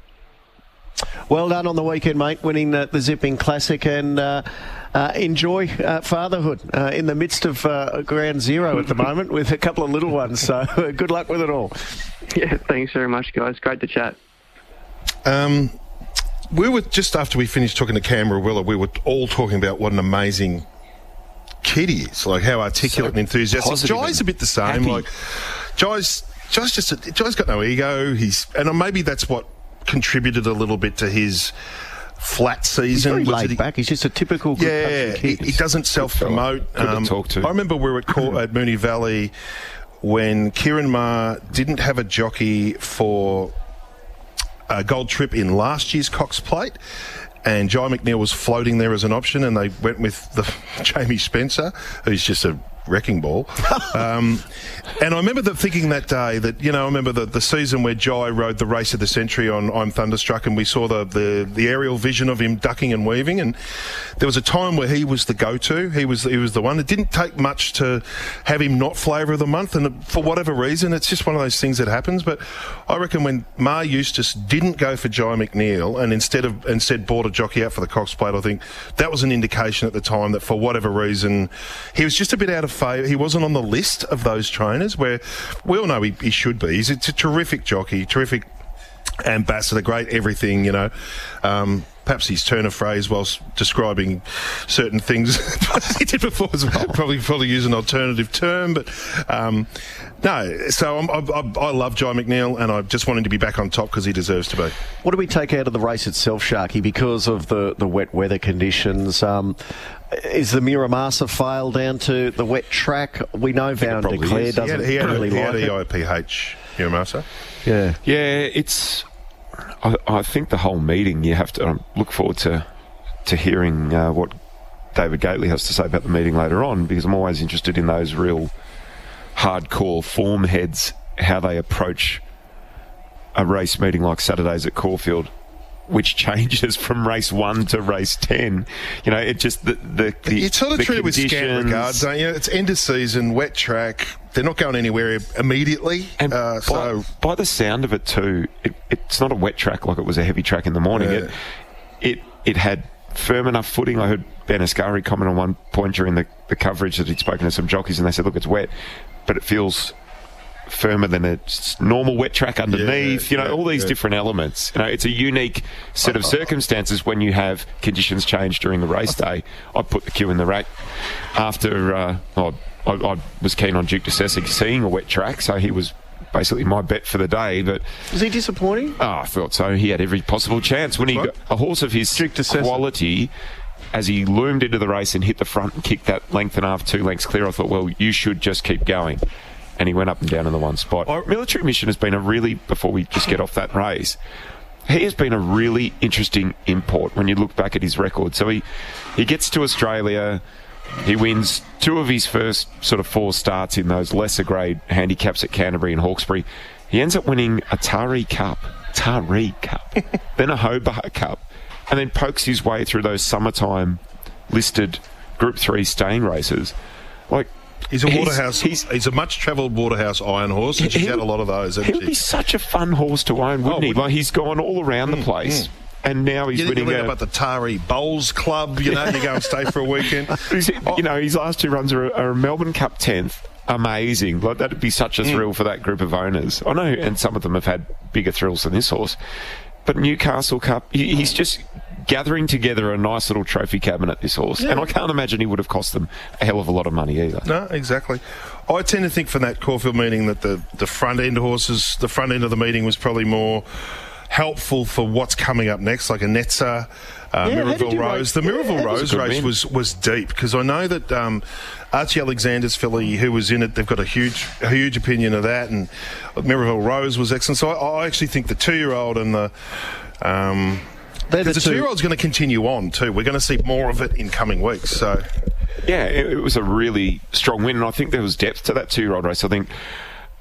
Well done on the weekend, mate, winning uh, the Zipping Classic and uh, uh, enjoy uh, fatherhood uh, in the midst of uh, ground zero at the *laughs* moment with a couple of little ones. So *laughs* good luck with it all. Yeah, thanks very much, guys. Great to chat. Um, we were just after we finished talking to Campbell Rawiller, we were all talking about what an amazing kid he is, like how articulate and enthusiastic. positive Jye's a bit the same. happy. Like Jye's, Jye's just, a, Jye's got no ego. He's and maybe that's what contributed a little bit to his flat He's season. very laid he- back. He's just a typical good yeah, country he, he doesn't self-promote. Good to um, talk to. I remember we were at, Cor- *clears throat* at Moonee Valley when Ciaron Maher didn't have a jockey for a gold trip in last year's Cox Plate. And Jye McNeil was floating there as an option, and they went with the *laughs* Jamie Spencer, who's just a wrecking ball. *laughs* um, and I remember the, thinking that day that, you know, I remember the, the season where Jye rode the race of the century on I'm Thunderstruck and we saw the, the, the aerial vision of him ducking and weaving. And there was a time where he was the go-to. He was, he was the one. It didn't take much to have him not flavour of the month. And for whatever reason, it's just one of those things that happens. But I reckon when Maher Eustace didn't go for Jye McNeil and instead of, instead bought a jockey out for the Cox Plate, I think that was an indication at the time that for whatever reason, he was just a bit out of He wasn't on the list of those trainers where we all know he, he should be. He's a, a terrific jockey, terrific ambassador, great everything, you know. Um, perhaps his turn of phrase whilst describing certain things *laughs* he did before as well. Probably probably use an alternative term, but um, no. So I, I love Jye McNeil, and I just want him to be back on top because he deserves to be. What do we take out of the race itself, Sharky, because of the, the wet weather conditions? Um, is the Miramasa fail down to the wet track? We know Van de Clare doesn't he had, he had, really he like had it. a IPH Miramasa. Yeah. Yeah, it's. I, I think the whole meeting, you have to um, look forward to to hearing uh, what David Gately has to say about the meeting later on because I'm always interested in those real hardcore form heads, how they approach a race meeting like Saturdays at Caulfield. Which changes *laughs* from race one to race ten? You know, it just the the, the you sort of the treat it with scant conditions- regard, don't you? It's end of season, wet track. They're not going anywhere immediately. And uh, by, so by the sound of it too, it, it's not a wet track like it was a heavy track in the morning. Yeah. It, it it had firm enough footing. I heard Ben Ascari comment on one point during the, the coverage that he'd spoken to some jockeys and they said, look, it's wet, but it feels firmer than a normal wet track underneath. you know, yeah, all these yeah. different elements. You know, it's a unique set of circumstances when you have conditions change during the race day. I put the queue in the rack after uh, I, I, I was keen on Duke De Sessa seeing a wet track, so he was basically my bet for the day. But Was he disappointing? Oh, I thought so. He had every possible chance when he got a horse of his quality. As he loomed into the race and hit the front and kicked that length and a half, two lengths clear, I thought, well, you should just keep going. And he went up and down in the one spot. Our Military Mission has been a really, before we just get off that race, he has been a really interesting import when you look back at his record. So he, he gets to Australia, he wins two of his first sort of four starts in those lesser grade handicaps at Canterbury and Hawkesbury. He ends up winning a Taree Cup, Taree Cup, *laughs* then a Hobart Cup, and then pokes his way through those summertime listed Group 3 staying races. Like, he's a Waterhouse. He's, a much travelled Waterhouse iron horse. And she's had a lot of those. He'll she? be such a fun horse to own, wouldn't Oh, he? Like he's gone all around the place, and now he's you winning. you about the Taree Bowls Club, you know, you go and stay for a weekend. *laughs* You know, his last two runs are, are a Melbourne Cup tenth. Amazing! Like that'd be such a Mm. thrill for that group of owners. I know, and some of them have had bigger thrills than this horse. But Newcastle Cup, he, he's just gathering together a nice little trophy cabinet. This horse, and I can't imagine he would have cost them a hell of a lot of money either. No, exactly. I tend to think from that Caulfield meeting that the, the front end horses, the front end of the meeting was probably more helpful for what's coming up next, like a Netza, uh, Miraval Rose. rate- The yeah, was a Rose race win. was, was deep because I know that um, Archie Alexander's filly, who was in it, they've got a huge a huge opinion of that, and Miraval Rose was excellent. So I, I actually think the two year old and the um, They're the because the two- two year old's going to continue on too. We're going to see more of it in coming weeks. So Yeah, it, it was a really strong win, and I think there was depth to that two-year-old race. I think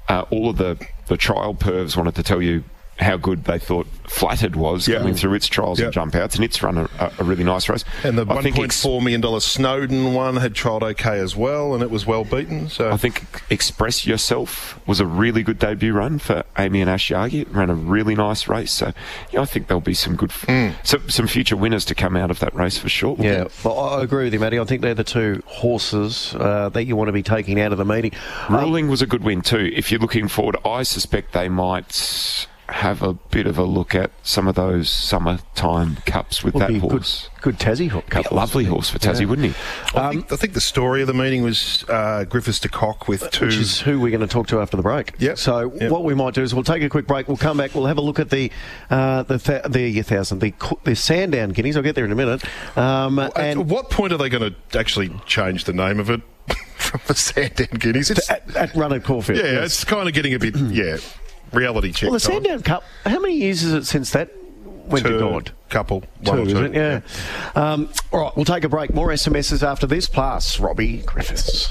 uh, all of the, the trial pervs wanted to tell you how good they thought Flattered was coming through its trials and jump outs, and it's run a, a- a really nice race. And the I one think point ex- four million dollar Snowden one had trialled okay as well, and it was well beaten. So I think Express Yourself was a really good debut run for Amy and Ash Yagi. It ran a really nice race, so yeah, I think there'll be some good, f- some, some future winners to come out of that race for sure. Yeah, well, I agree with you, Matty. I think they're the two horses uh, that you want to be taking out of the meeting. Ruling was a good win too. If you're looking forward, I suspect they might have a bit of a look at some of those summertime cups with Would that be a good, horse. good Tassie ho- couple. lovely horse for Tassie, wouldn't he? I, think, I think the story of the meeting was uh, Griffiths de Kock with two. Which is who we're going to talk to after the break. Yep. So Yep. what we might do is we'll take a quick break. We'll come back. We'll have a look at the uh, the th- the thousand the co- the Sandown Guineas. I'll get there in a minute. Um, At and what point are they going to actually change the name of it *laughs* from the Sandown Guineas? It's, at, at Run at Caulfield. yeah, yes. it's kind of getting a bit *clears throat* yeah reality check. Well, the Sandown Cup. How many years is it since that went to God? Couple, one two, or two. Yeah. yeah. Um, all right, we'll take a break. More SMSs after this. Plus, Robbie Griffiths.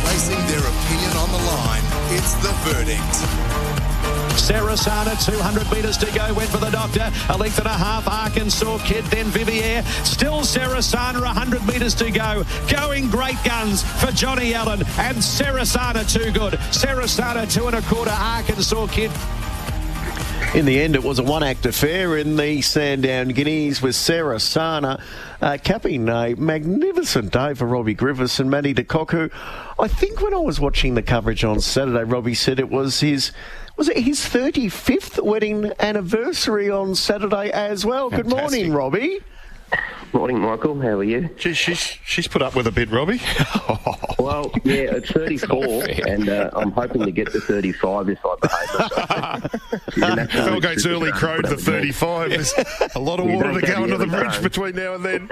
Placing their opinion on the line. It's the verdict. Sarasana, 200 metres to go, went for the doctor. A length and a half, Arkansas Kid, then Vivier. Still Sarasana, 100 metres to go. Going great guns for Johnny Allen. And Sarasana too good. Sarasana, two and a quarter, Arkansas Kid. In the end, it was a one act affair in the Sandown Guineas with Sarasana uh, capping a magnificent day for Robbie Griffiths and Matty de Kock, I think when I was watching the coverage on Saturday, Robbie said it was his was it his 35th wedding anniversary on Saturday as well. Fantastic. Good morning, Robbie. Morning, Michael. How are you? She's she's, she's put up with a bit, Robbie. *laughs* well, yeah, it's 34, *laughs* and uh, I'm hoping to get to 35 if I behave *laughs* myself. Felgate's early crowed for 35. There's a lot of water to go under the bridge between now and then.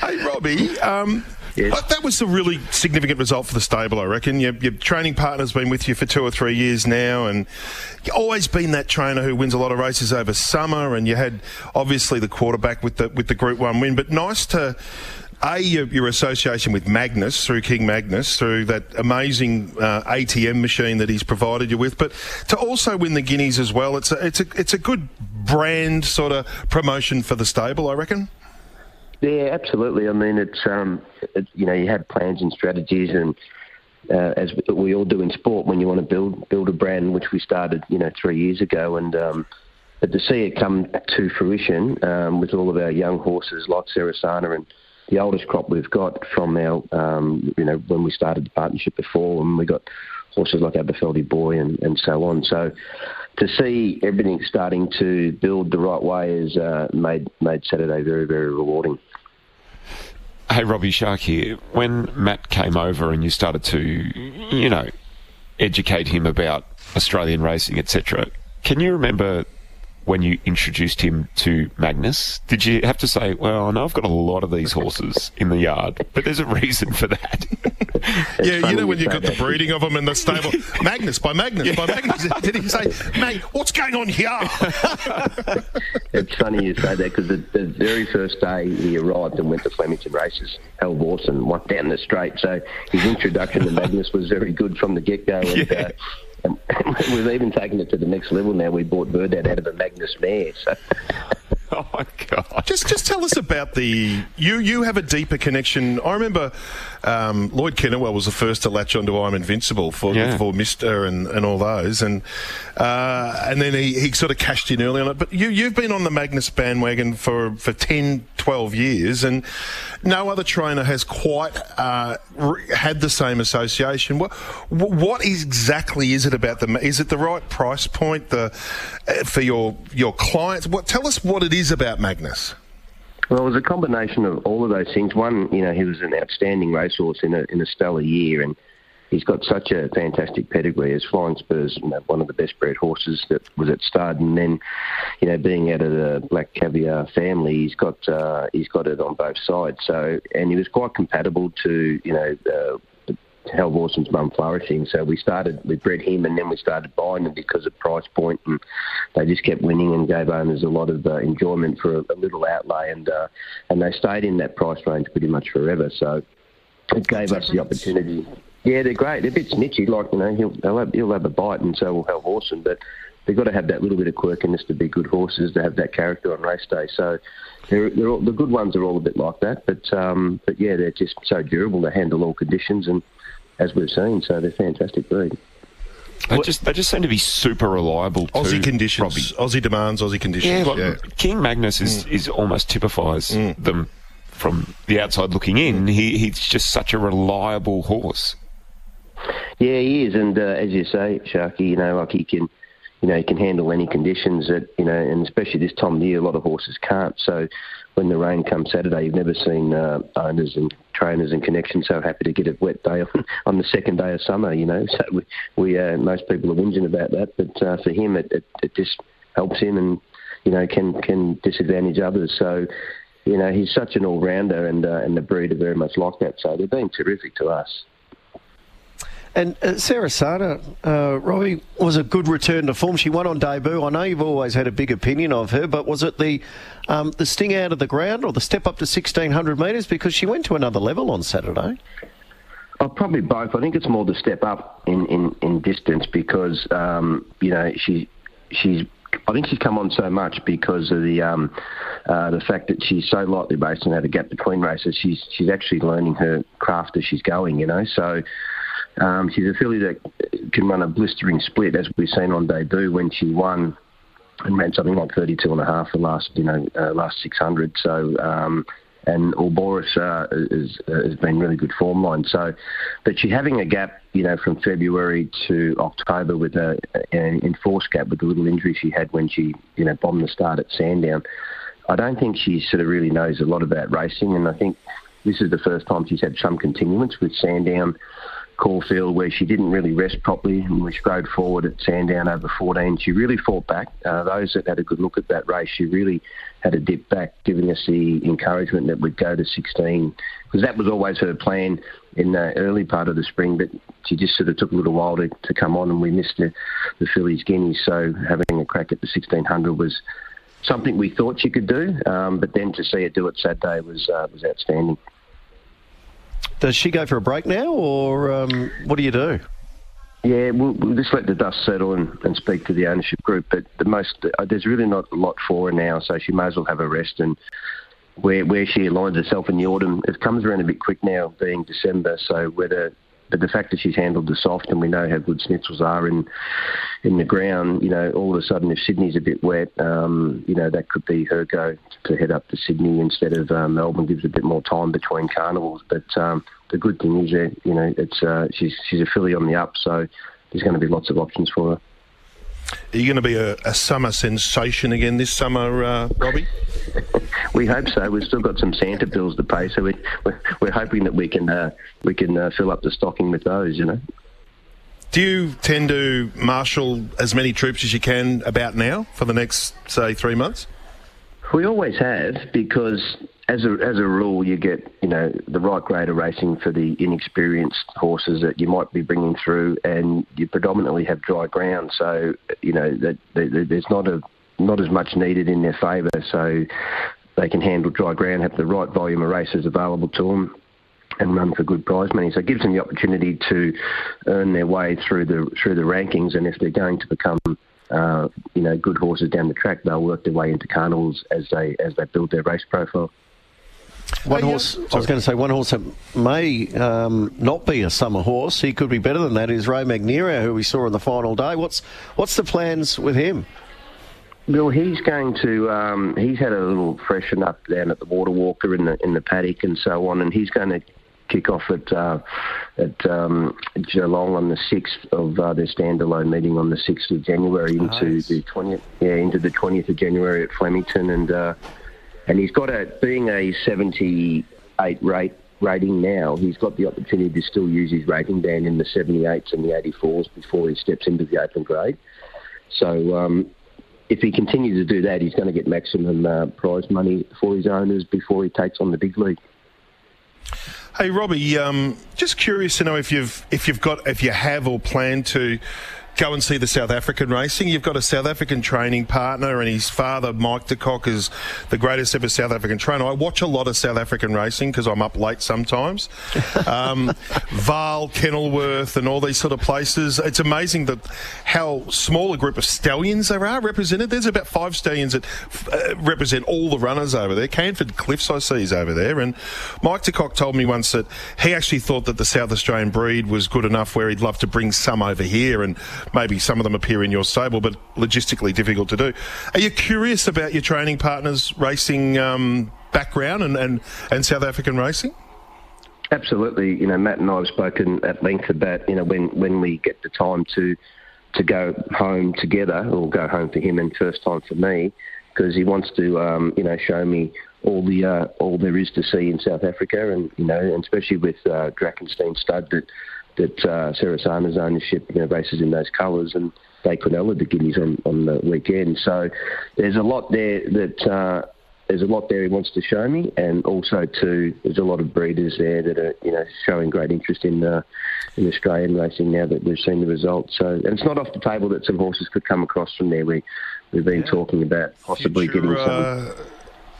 hey, Robbie. Um, Yes. That was a really significant result for the stable, I reckon. Your, your training partner's been with you for two or three years now, and you've always been that trainer who wins a lot of races over summer. And you had obviously the quarterback with the with the Group One win, but nice to a your, your, association with Magnus through King Magnus through that amazing uh, ATM machine that he's provided you with, but to also win the Guineas as well. It's a it's a it's a good brand sort of promotion for the stable, I reckon. Yeah, absolutely. I mean, it's um, it, you know, you have plans and strategies, and uh, as we all do in sport, when you want to build build a brand, which we started, you know, three years ago, and um, but to see it come to fruition um, with all of our young horses like Sarasana and the oldest crop we've got from our, um, you know, when we started the partnership before, and we got horses like Aberfeldy Boy and, and so on. So to see everything starting to build the right way has uh, made made Saturday very very rewarding. Hey, Robbie Shark here. When Matt came over and you started to, you know, educate him about Australian racing, etc., can you remember when you introduced him to Magnus? Did you have to say, well, I know I've got a lot of these horses in the yard, but there's a reason for that? *laughs* yeah, you know when you've got the breeding of them in the stable. *laughs* Magnus, by Magnus, yeah. by Magnus. *laughs* Did he say, mate, what's going on here? it's funny you say that because the, the, very first day he arrived and went to Flemington races, Hal Vawson went down the straight. So his introduction to Magnus was very good from the get go. And, yeah. uh, and *laughs* we've even taken it to the next level now. We bought Burdett out of a Magnus mare. So. *laughs* Oh my god! Just just tell us about the you. You have a deeper connection. I remember um, Lloyd Kennewell was the first to latch onto I'm Invincible for yeah. for Mister and, and all those, and uh, and then he, he sort of cashed in early on it. But you you've been on the Magnus bandwagon for for 10, 12 years, and no other trainer has quite uh, had the same association. What what exactly is it about the? Is it the right price point the uh, for your your clients? What tell us what it is about Magnus. Well, it was a combination of all of those things. One, you know, he was an outstanding racehorse in a in a stellar year, and he's got such a fantastic pedigree as Flying Spurs, you know, one of the best bred horses that was at stud, and then, you know, being out of the Black Caviar family, he's got uh, he's got it on both sides. So, and he was quite compatible to, you know. Uh, Hal Vawson's mum flourishing. So we started, we bred him and then we started buying them because of price point and they just kept winning and gave owners a lot of uh, enjoyment for a, a, little outlay and uh, and they stayed in that price range pretty much forever. So it gave us the opportunity yeah, they're great. They're a bit snitchy, like you know, he'll have, he'll have a bite, and so will Hal Vawson. But they've got to have that little bit of quirkiness to be good horses, to have that character on race day. So they're, they're all, the good ones are all a bit like that. But um, but yeah, they're just so durable. They handle all conditions, and as we've seen, so they're fantastic breed. They just they just seem to be super reliable. Aussie too, conditions, Robbie. Aussie demands, Aussie conditions. Yeah, yeah. King Magnus is, mm. is almost typifies mm. them from the outside looking in. Mm. He he's just such a reliable horse. Yeah, he is, and uh, as you say, Sharky, you know, like he can, you know, he can handle any conditions that, you know, and especially this time of year, a lot of horses can't. So when the rain comes Saturday, you've never seen uh, owners and trainers and connections so happy to get a wet day on, *laughs* on the second day of summer, you know. So we, we uh, most people are whinging about that, but uh, for him, it, it, it just helps him and, you know, can can disadvantage others. So, you know, he's such an all-rounder, and uh, and the breed are very much like that. So they've been terrific to us. And uh, Sarasana, uh, Robbie, was a good return to form. She won on debut. I know you've always had a big opinion of her, but was it the um, the sting out of the ground or the step up to 1600 metres? Because she went to another level on Saturday. Oh, probably both. I think it's more the step up in, in, in distance because um, you know she she's I think she's come on so much because of the um, uh, the fact that she's so lightly based and had a gap between races. She's she's actually learning her craft as she's going. You know, so um, she's a filly that can run a blistering split, as we've seen on debut when she won and ran something like 32 and a half the last you know uh, last 600. So um, and Ouroboros uh, is, uh, has been really good form line. So, but she's having a gap, you know, from February to October with a, an enforced gap with the little injury she had when she, you know, bombed the start at Sandown. I don't think she sort of really knows a lot about racing, and I think this is the first time she's had some continuance with Sandown Caulfield where she didn't really rest properly and we strode forward at Sandown over 14. She really fought back. Uh, those that had a good look at that race, she really had a dip back, giving us the encouragement that we'd go to 16 because that was always her plan in the early part of the spring, but she just sort of took a little while to, to come on and we missed the, the Fillies Guineas. So having a crack at the 1600 was something we thought she could do, um, but then to see her do it Saturday was, uh, was outstanding. Does she go for a break now, or um, what do you do? Yeah, we'll, we'll, just let the dust settle and, and, speak to the ownership group. But the most, uh, there's really not a lot for her now, so she may as well have a rest. And where where she aligns herself in the autumn, it comes around a bit quick now, being December. So whether but the fact that she's handled the soft, and we know how good schnitzels are in in the ground, you know, all of a sudden if Sydney's a bit wet, um, you know, that could be her go to head up to Sydney instead of uh, Melbourne. Gives a bit more time between carnivals. But um, the good thing is that you know it's uh, she's she's a filly on the up, so there's going to be lots of options for her. Are you going to be a, a summer sensation again this summer, uh, Robbie? *laughs* we hope so. We've still got some Santa bills to pay, so we, we're, we're hoping that we can uh, we can uh, fill up the stocking with those. You know. Do you tend to marshal as many troops as you can about now for the next, say, three months? We always have because as a as a rule, you get you know the right grade of racing for the inexperienced horses that you might be bringing through, and you predominantly have dry ground, so you know that, that there's not a not as much needed in their favour, so they can handle dry ground, have the right volume of races available to them. And run for good prize money, so it gives them the opportunity to earn their way through the through the rankings. And if they're going to become uh, you know, good horses down the track, they'll work their way into carnivals as they as they build their race profile. One horse, I was going to say, one horse that may um, not be a summer horse. He could be better than that. Is Ray Magnier, who we saw on the final day. What's what's the plans with him? Well, he's going to. Um, he's had a little freshen up down at the Water Walker in the in the paddock and so on, and he's going to kick off at uh, at um, Geelong on the sixth of uh, their standalone meeting on the sixth of January into nice. the twentieth. Yeah, into the twentieth of January at Flemington, and uh, and he's got a being a seventy-eight rate rating now. He's got the opportunity to still use his rating band in the seventy-eights and the eighty-fours before he steps into the open grade. So. Um, if he continues to do that, he's going to get maximum uh, prize money for his owners before he takes on the big league. Hey Robbie, um, just curious to know if you've if you've got if you have or plan to go and see the South African racing. You've got a South African training partner, and his father, Mike de Kock, is the greatest ever South African trainer. I watch a lot of South African racing because I'm up late sometimes. *laughs* Um, Vaal, Kenilworth, and all these sort of places. It's amazing that how small a group of stallions there are represented. There's about five stallions that uh, represent all the runners over there. Canford Cliffs, I see, is over there. And Mike de Kock told me once that he actually thought that the South Australian breed was good enough where he'd love to bring some over here and maybe some of them appear in your stable, but logistically difficult to do. Are you curious about your training partners' racing um, background and, and, and South African racing? Absolutely. You know, Matt and I have spoken at length about, you know, when, when we get the time to to go home together, or go home for him and first time for me, because he wants to, um, you know, show me all the uh, all there is to see in South Africa, and you know, and especially with uh, Drakenstein Stud that that uh, Sarah ownership you know, races in those colours, and they could ella the Guineas on, on the weekend. So there's a lot there that uh, there's a lot there he wants to show me, and also too there's a lot of breeders there that are you know showing great interest in uh, in Australian racing now that we've seen the results. So and it's not off the table that some horses could come across from there. We we've been yeah. talking about possibly future, getting some. Uh,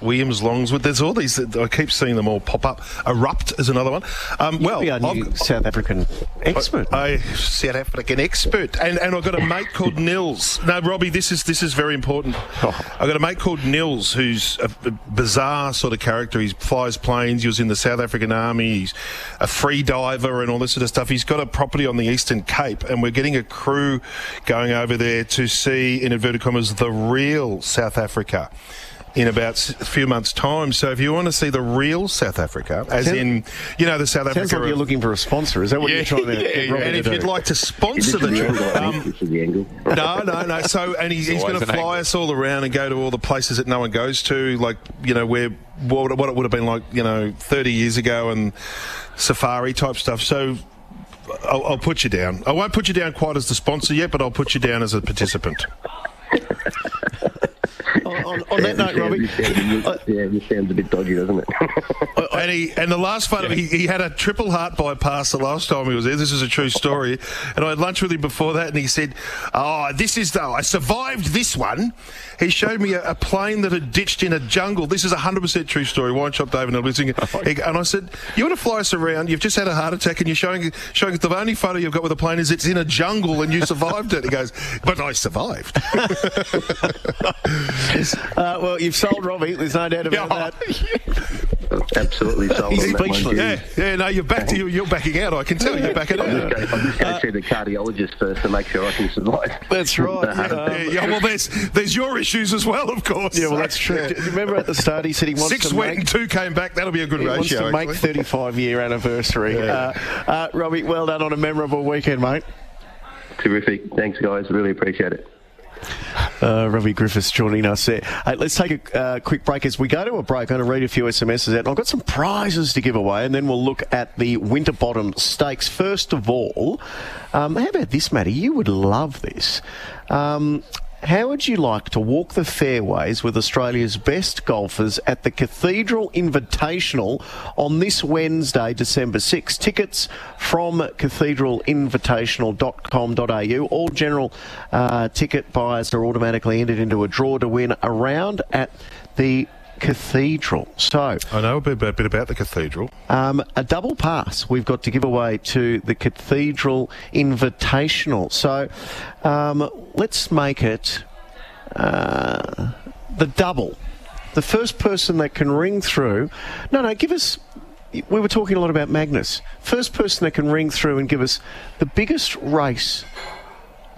Williams Longswood. There's all these. I keep seeing them all pop up. Erupt is another one. Um, well, be our new I've- South African expert. I, I South African expert, and and I've got a mate called *laughs* Nils. No, Robbie, this is this is very important. I've got a mate called Nils who's a, a bizarre sort of character. He flies planes. He was in the South African Army. He's a free diver and all this sort of stuff. He's got a property on the Eastern Cape, and we're getting a crew going over there to see, in inverted commas, the real South Africa. In about a few months' time. So, if you want to see the real South Africa, as Sound- in, you know, the South Sounds Africa. like you're looking for a sponsor. Is that what yeah, you're trying to get yeah, And to if do? you'd like to sponsor the This trip, um, think. This is the angle. *laughs* no, no, no. So, and he's, he's going to fly angle. us all around and go to all the places that no one goes to, like you know where what, what it would have been like, you know, 30 years ago and safari type stuff. So. I'll, I'll put you down. I won't put you down quite as the sponsor yet, but I'll put you down as a participant. *laughs* on, on, on that note, Robbie, sounds, yeah, this sounds a bit dodgy, doesn't it? *laughs* and he and the last photo, he, he had a triple heart bypass the last time he was there. This is a true story. And I had lunch with him before that, and he said, "Oh, this is though I survived this one." He showed me a, a plane that had ditched in a jungle. This is a hundred percent true story. Wine shop David and I listening. And I said, "You want to fly us around? You've just had a heart attack, and you're showing showing us the only photo you've got with a plane is it's in a jungle, and you survived it." He goes, "But I survived." *laughs* *laughs* uh, well, you've sold Robbie. There's no doubt about that. *laughs* Absolutely sold He's on that one, speechless. Yeah, yeah. No, you're back to you. You're backing out. I can tell you're backing I'm out. just going, I'm just going to see the cardiologist first to make sure I can survive. That's *laughs* right. Uh, Yeah, yeah, well, there's there's your issues as well, of course. Yeah, well, that's true. Yeah. Remember at the start, he said he wants Six to went make and two came back. That'll be a good He wants ratio. to make 35 year anniversary. Uh, uh, Robbie, well done on a memorable weekend, mate. Terrific. Thanks, guys. Really appreciate it. Uh, Robbie Griffiths joining us there. Hey, let's take a uh, quick break as we go to a break. I'm going to read a few SMSs out. And I've got some prizes to give away, and then we'll look at the Winterbottom Stakes. First of all, um, how about this, Matty? You would love this. Um, how would you like to walk the fairways with Australia's best golfers at the Cathedral Invitational on this Wednesday, December 6? Tickets from cathedralinvitational.com.au. All general uh, ticket buyers are automatically entered into a draw to win a round at the Cathedral. So, I know a bit, a bit about the cathedral. um, a double pass we've got to give away to the Cathedral Invitational. So um, let's make it uh, the double. The first person that can ring through. No, no, give us. We were talking a lot about Magnus. First person that can ring through and give us the biggest race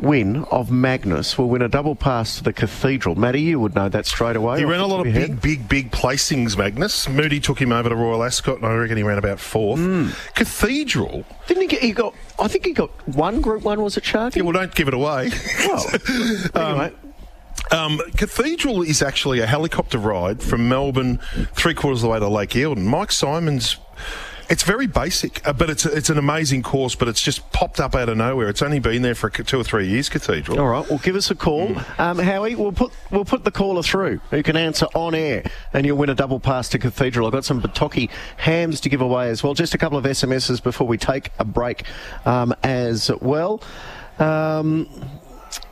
win of Magnus will win a double pass to the Cathedral. Matty, you would know that straight away. He ran a lot of head. big, big, big placings, Magnus. Moody took him over to Royal Ascot, and I reckon he ran about fourth. Hmm. Cathedral? Didn't he get? He got. I think he got one Group One. Was it Sharky? Yeah, well, don't give it away. Well, *laughs* anyway. Um, Cathedral is actually a helicopter ride from Melbourne, three quarters of the way to Lake Eildon. Mike Simons. It's very basic, uh, but it's it's an amazing course. But it's just popped up out of nowhere. It's only been there for two or three years. Cathedral. All right, well, give us a call, Hmm. um, Howie. We'll put we'll put the caller through who can answer on air, and you'll win a double pass to Cathedral. I've got some Bertocchi hams to give away as well. Just a couple of SMSs before we take a break, um, as well. Um,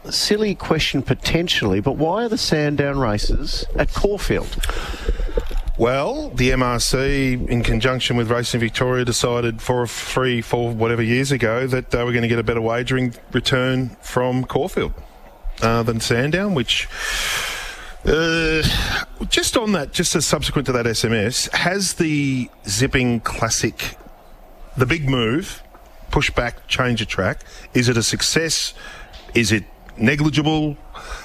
silly question potentially, but why are the Sandown races at Caulfield? Well, the MRC, in conjunction with Racing Victoria, decided for three, four, whatever years ago that they were going to get a better wagering return from Caulfield uh, than Sandown, which. Uh, just on that, just as subsequent to that SMS, has the Zipping Classic, the big move, push back, change of track, is it a success? Is it negligible?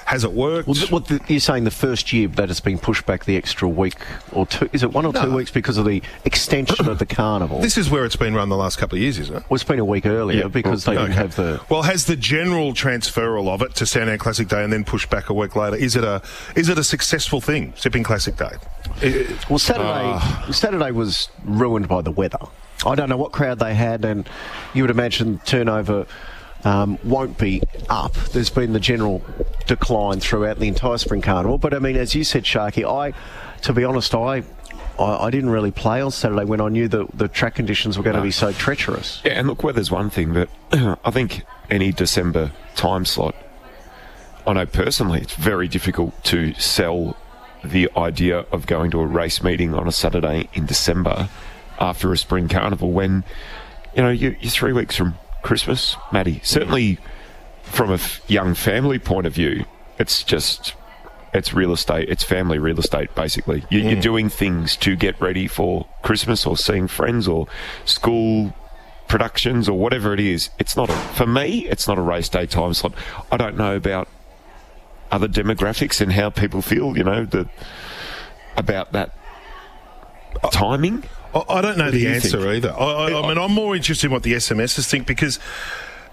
Has it worked? Well, th- what the, you're saying the first year that it's been pushed back the extra week or two? Is it one or two weeks because of the extension of the *coughs* carnival? This is where it's been run the last couple of years, isn't it? well, it's been a week earlier because they didn't have the. Well, has the general transferal of it to Sandown Classic Day and then pushed back a week later? Is it a is it a successful thing? Zipping Classic Day. Well, Saturday Ah. Saturday was ruined by the weather. I don't know what crowd they had, and you would imagine turnover um, won't be up. There's been the general decline throughout the entire spring carnival. But I mean, as you said, Sharky, I, to be honest, I. I didn't really play on Saturday when I knew that the track conditions were going to be so treacherous. Yeah, and look, weather's one thing, but *clears throat* I think any December time slot, I know personally it's very difficult to sell the idea of going to a race meeting on a Saturday in December after a spring carnival when, you know, you, you're three weeks from Christmas, Maddie. Certainly from a f- young family point of view, it's just it's real estate. It's family real estate, basically. You, You're doing things to get ready for Christmas or seeing friends or school productions or whatever it is. It's not a, for me. It's not a race day time slot. I don't know about other demographics and how people feel. You know the about that timing. I, I don't know What do the you answer think? either. I, I, I mean, I'm more interested in what the SMSs think because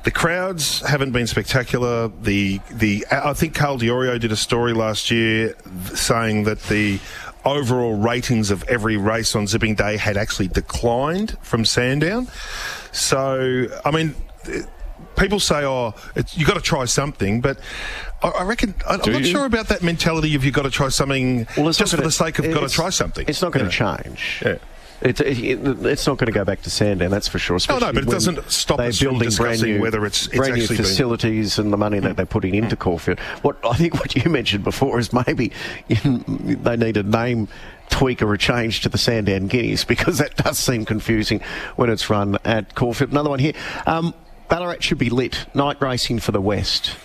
the crowds haven't been spectacular. The the I think Carl Diorio did a story last year saying that the overall ratings of every race on Zipping Day had actually declined from Sandown. So, I mean. People say, "Oh, it's, you got to try something," but I, I reckon I, I'm not you? sure about that mentality of you've got to try something Well, just for the sake of got to try something. It's not going to Yeah. change. Yeah. It's, it's not going to go back to Sandown, that's for sure. No, especially no, but it doesn't stop they're us building brand new, whether it's- it's brand new actually been- facilities and the money that they're putting into Caulfield. What I think what you mentioned before is maybe they need a name tweak or a change to the Sandown Guineas because that does seem confusing when it's run at Caulfield. Another one here. Um, Ballarat should be lit. Night racing for the West.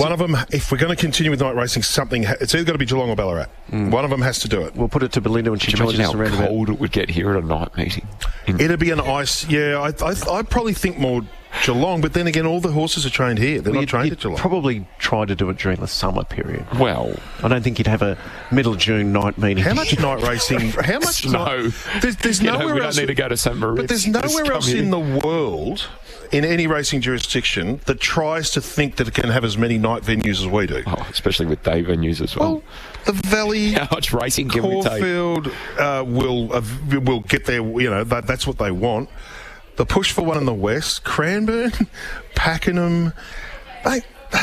One of them, if we're going to continue with night racing, something ha- it's either got to be Geelong or Ballarat. Mm. One of them has to do it. We'll put it to Belinda when she Can you joins imagine us how around about. cold it would get here at a night meeting? It'd be an ice. Yeah, I, I, I probably think more Geelong, but then again, all the horses are trained here. They're Well, not trained you'd at Geelong. Probably try to do it during the summer period. Well, I don't think you'd have a middle June night meeting. How much night *laughs* racing? How much? No. There's there's You know, nowhere we don't need to go to St. Moritz. But there's nowhere else in the world, in any racing jurisdiction, that tries to think that it can have as many night venues as we do. Oh, especially with day venues as well. Well, the Valley, *laughs* How much racing can we take? Caulfield uh, will uh, will get there. You know that, that's what they want. The push for one in the west, Cranbourne, *laughs* Pakenham,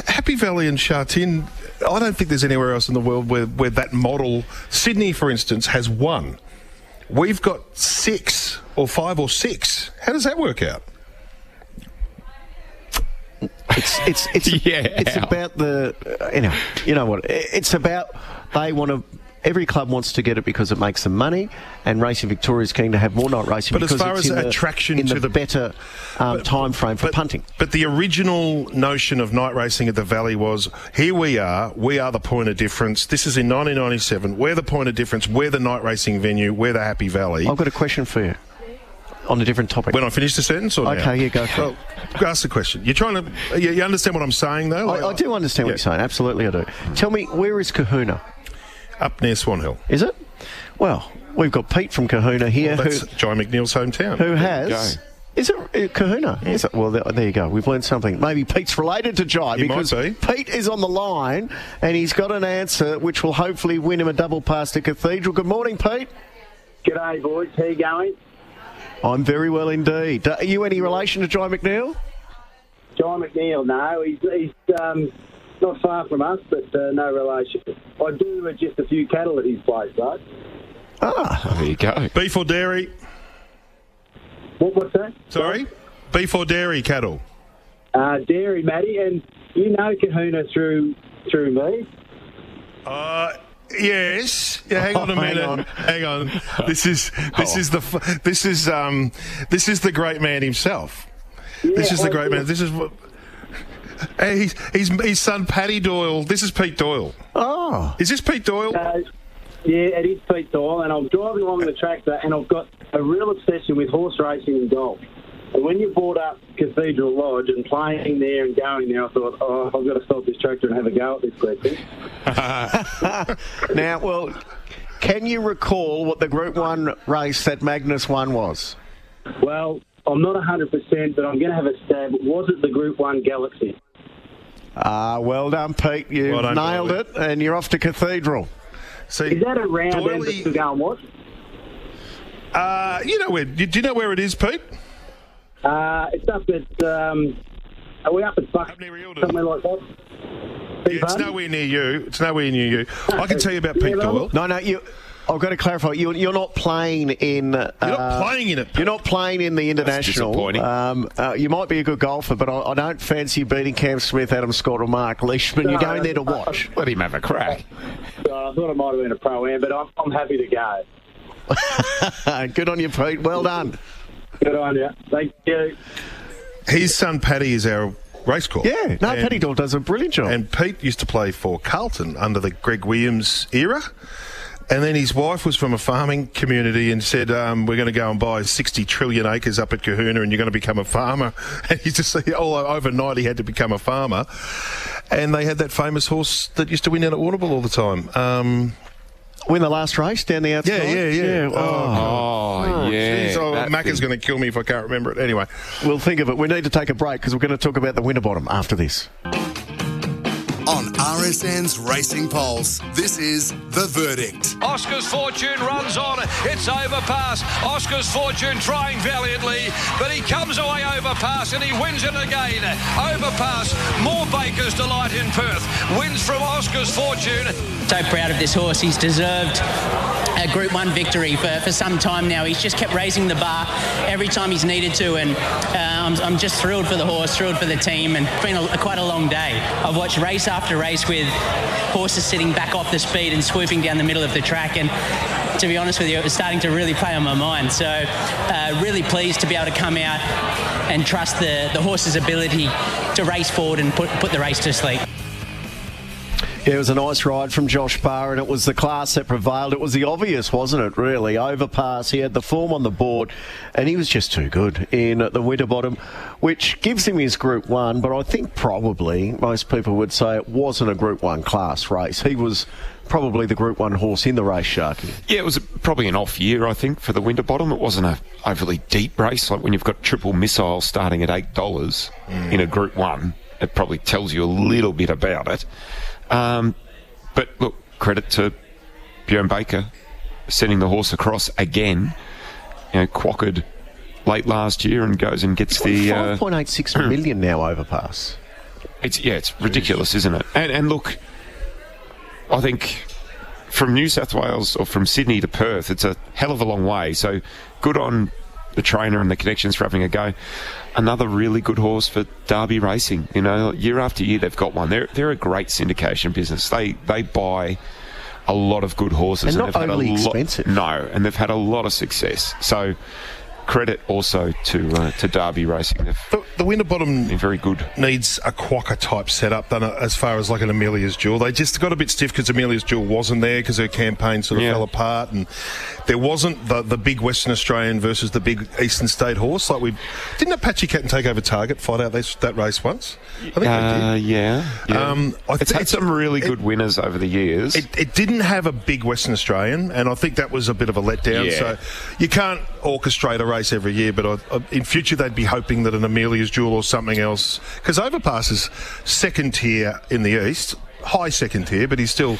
Happy Valley and Sha Tin. I don't think there's anywhere else in the world where, where that model. Sydney, for instance, has one. We've got six or five or six. How does that work out? It's it's it's *laughs* Yeah. it's about the you know you know what it's about. They want to. Every club wants to get it because it makes them money, and Racing Victoria is keen to have more night racing. But as because far it's as in the- attraction in to the, the- better um, time frame for punting. But the original notion of night racing at the Valley was here we are, we are the point of difference. This is in 1997. We're the point of difference. We're the night racing venue. We're the Happy Valley. I've got a question for you on a different topic. When I finish the sentence, or now? Okay, yeah, go for it. Ask the question. You're trying to. You, you understand what I'm saying, though? I, I do understand what you're saying. Absolutely, I do. Tell me, where is Cohuna? Up near Swan Hill. Is it? Well, we've got Pete from Cohuna here, Well, that's who Jye McNeil's hometown. who has. Is it uh, Cohuna? Is it? Well, there, there you go. We've learned something. Maybe Pete's related to Jye He might because be. Pete is on the line and he's got an answer which will hopefully win him a double pass to Cathedral. Good morning, Pete. G'day, boys. How you going? I'm very well indeed. Uh, Are you any relation to Jye McNeil? John McNeil, no. He's, he's um, not far from us, but uh, no relation. I do with just a few cattle at his place, though. Ah, there you go. Beef or dairy? What, what's that? Sorry? Beef or dairy cattle? Uh, dairy, Matty, and you know Cohuna through through me. Uh, yes. Yeah, hang on a Oh, *laughs* hang minute. on. Hang on. This is this Oh. is the this is um this is the great man himself. this is the great man. This is what. Hey, he's, he's his son Paddy Doyle. This is Pete Doyle. Oh. Is this Pete Doyle? Uh, yeah, it is Pete Doyle, and I'm driving along the tractor, and I've got a real obsession with horse racing and golf. And when you brought up Cathedral Lodge and playing there and going there, I thought, oh, I've got to stop this tractor and have a go at this question. *laughs* now, well, can you recall what the Group 1 race that Magnus won was? Well, I'm not 100%, but I'm going to have a stab. Was it the Group 1 Galaxy? Ah, well done, Pete. You've Well done, nailed Doyle. it, and you're off to Cathedral. See, Is that around Doyley- Amber to go? Uh, you know where? Do you know where it is, Pete? Uh, it's up at, um, are we up at Buck? Somewhere like that? Yeah, it's nowhere near you. It's nowhere near you. I can tell you about *laughs* Pete Yeah, Doyle. No, no, you. I've got to clarify. You're, you're not playing in. You're not playing in it. You're not playing in the international. disappointing. Um, uh, you might be a good golfer, but I, I don't fancy beating Cam Smith, Adam Scott, or Mark Leishman. You're going there to watch. Let him have a crack. Uh, I thought it might have been a pro am, but I'm, I'm happy to go. *laughs* good on you, Pete. Well done. Good on you. Thank you. His son Paddy is our race corps. Yeah, no, Paddy Doyle does a brilliant job. And Pete used to play for Carlton under the Greg Williams era. And then his wife was from a farming community and said, um, "We're going to go and buy 60 trillion acres up at Cohuna, and you're going to become a farmer." *laughs* And he just all overnight he had to become a farmer. And they had that famous horse that used to win out at Warrnambool all the time. Um, Win the last race down the outside. yeah, yeah, yeah. Oh, yeah. geez, oh, that Macca's thing. going to kill me if I can't remember it. Anyway, We'll think of it. We need to take a break because we're going to talk about the Winterbottom after this. On RSN's Racing Pulse, this is The Verdict. Oscar's fortune runs on. It's overpass. Oscar's fortune trying valiantly, but he comes away overpass and he wins it again. Overpass. More Baker's delight in Perth. Wins from Oscar's fortune. So proud of this horse. He's deserved a Group 1 victory for, for some time now. He's just kept raising the bar every time he's needed to, and uh, I'm, I'm just thrilled for the horse, thrilled for the team, and it's been a, quite a long day. I've watched race after race with horses sitting back off the speed and swooping down the middle of the track, and to be honest with you, it was starting to really play on my mind. So, uh, really pleased to be able to come out and trust the, the horse's ability to race forward and put, put the race to sleep. Yeah, it was a nice ride from Josh Barr, and it was the class that prevailed. It was the obvious, wasn't it, really? Overpass. He had the form on the board, and he was just too good in the Winterbottom, which gives him his Group 1, but I think probably most people would say it wasn't a Group 1 class race. He was probably the Group 1 horse in the race, Sharky. Yeah, it was probably an off year, I think, for the Winterbottom. It wasn't a overly deep race. Like when you've got triple missile starting at eight dollars in a Group One, it probably tells you a little bit about it. Um, but look, credit to Bjorn Baker sending the horse across again. You know, quacked late last year and goes and gets the. Uh, 5.86 *clears throat* million now overpass. it's yeah, it's ridiculous, isn't it? And and look, I think from New South Wales or from Sydney to Perth, it's a hell of a long way. So good on the trainer and the connections for having a go. Another really good horse for Derby Racing. You know, year after year they've got one. They're they're a great syndication business. They they buy a lot of good horses And not they've had a lot- expensive. No, and they've had a lot of success. So credit also to uh, to Derby Racing. They've the, the Winterbottom been very good. needs a quokka type setup than a, as far as like an Amelia's Jewel. They just got a bit stiff because Amelia's Jewel wasn't there because her campaign sort of Yeah. fell apart and there wasn't the, the big Western Australian versus the big Eastern State horse. Like we didn't Apache Cat and Takeover Target fight out this, that race once. I think Uh, did. yeah, yeah. Um, I it's thi- had some really good winners over the years. It, it didn't have a big Western Australian, and I think that was a bit of a letdown. Yeah. So you can't orchestrate a race every year, but I, I, in future they'd be hoping that an Amelia's Jewel or something else, because Overpass is second tier in the east, high second tier, but he's still.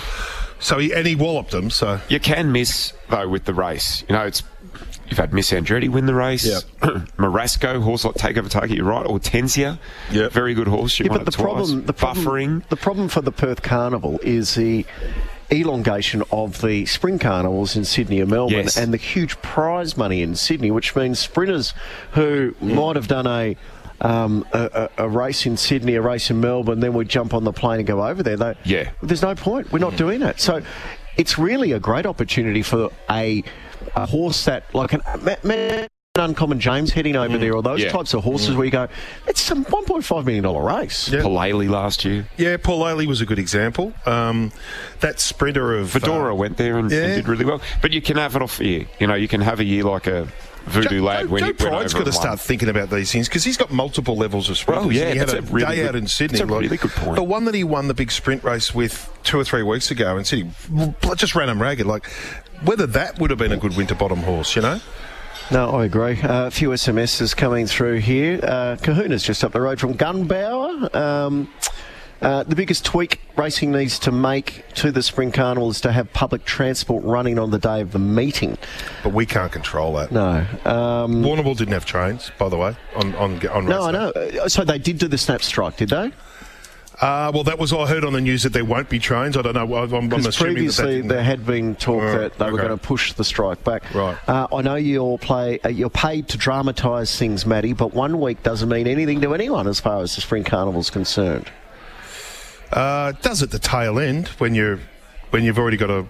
So he and he walloped them. So You can miss though with the race. You know, it's you've had Miss Andretti win the race. *clears throat* Marasco, horse like Takeover Target, you're right. Hortensia, yeah, very good horse. She Yeah, won but the twice. problem, the problem, buffering. the problem for the Perth Carnival is the elongation of the spring carnivals in Sydney and Melbourne, Yes. and the huge prize money in Sydney, which means sprinters who Hmm. might have done a. Um, a, a, a race in Sydney, a race in Melbourne, then we jump on the plane and go over there. They, Yeah. there's no point. We're not doing it. So it's really a great opportunity for a, a horse that, like an, Uncommon James heading over there, or those Mm. Yeah. types of horses Mm. where you go, it's some $1.5 million race. Palele last year. Yeah, Paul Ailey was a good example. Um, that sprinter of Fedora uh, went there and, and did really well. But you can have it off year. You know, you can have a year like a Voodoo Joe, Lad Joe, when Joe he went Pride's got to start thinking about these things because he's got multiple levels of sprinters. Well, yeah, he had that's a, a really day good- out in Sydney. that's a really good point. The one that he won the big sprint race with two or three weeks ago in Sydney just ran him ragged. Like whether that would have been a good Winterbottom horse, you know. No, I agree. Uh, a few SMSs coming through here. Uh, Cohuna's just up the road from Gunbower. Um, uh, the biggest tweak racing needs to make to the Spring Carnival is to have public transport running on the day of the meeting. But we can't control that. No. Um, Warrnambool didn't have trains, by the way, on on on no, I know. Uh, So they did do the snap strike, did they? Uh, well, that was I heard on the news that there won't be trains. I don't know. I'm, I'm assuming that that previously there had been talk that they were going to push the strike back. Right. Uh, I know you all play. Uh, you're paid to dramatise things, Matty, but one week doesn't mean anything to anyone as far as the spring carnival's concerned. Uh, it does at the tail end when you're when you've already got a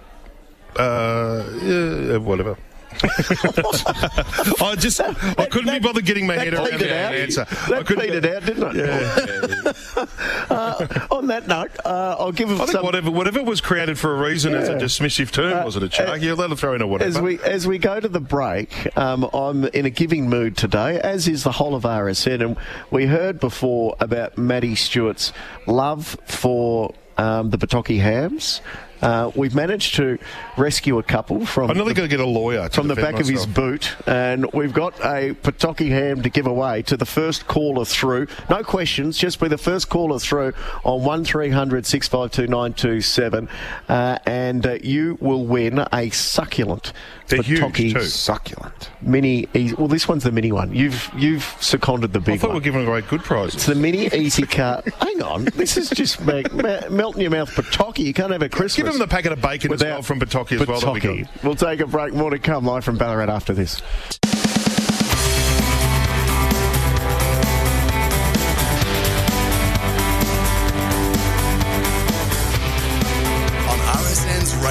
uh, whatever. *laughs* I just I couldn't be bothered getting my head around that out. answer. I That couldn't- petered out, didn't it? *laughs* uh, on that note, uh, I'll give I think whatever whatever was created for a reason as a dismissive term, was it a charge? yeah, let it throw in a whatever. As we as we go to the break, um, I'm in a giving mood today, as is the whole of RSN, and we heard before about Matty Stewart's love for um, the Patoki hams. Uh, we've managed to rescue a couple from I'm nearly going to get a lawyer from the back of his boot, and we've got a Patoki ham to give away to the first caller through. No questions, just be the first caller through on 1300 652 927, uh, and uh, you will win a succulent They're huge too. Succulent. mini. Easy, well, this one's the mini one. You've you've seconded the big. One. I thought we one. were giving away good prizes. It's the mini easy car. Hang on, this is just me- me- melting your mouth Patoki. You can't have a Christmas. Give them the packet of bacon as well from Patoki as well. we We'll take a break. More to come live from Ballarat after this.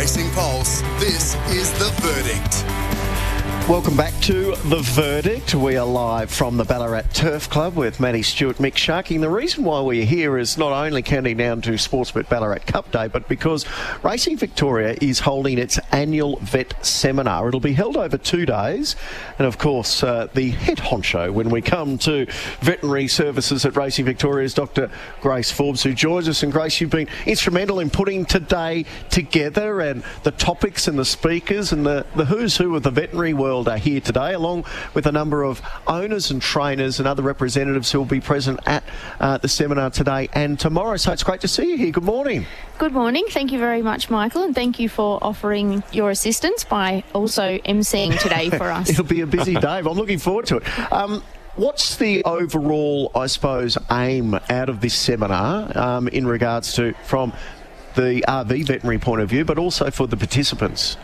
Racing Pulse, this is The Verdict. Welcome back to The Verdict. We are live from the Ballarat Turf Club with Matty Stewart, Mick Sharkie. The reason why we're here is not only counting down to Sportsbet Ballarat Cup Day, but because Racing Victoria is holding its annual vet seminar. It'll be held over two days. And of course, uh, the head honcho when we come to veterinary services at Racing Victoria is Dr. Grace Forbes, who joins us. And Grace, you've been instrumental in putting today together and the topics and the speakers and the, the who's who of the veterinary world are here today, along with a number of owners and trainers and other representatives who will be present at uh, the seminar today and tomorrow. So it's great to see you here. Good morning. Good morning. Thank you very much, Michael, and thank you for offering your assistance by also emceeing today for *laughs* us. It'll be a busy day. but I'm looking forward to it. Um, What's the overall, I suppose, aim out of this seminar um, in regards to from the RV veterinary point of view, but also for the participants?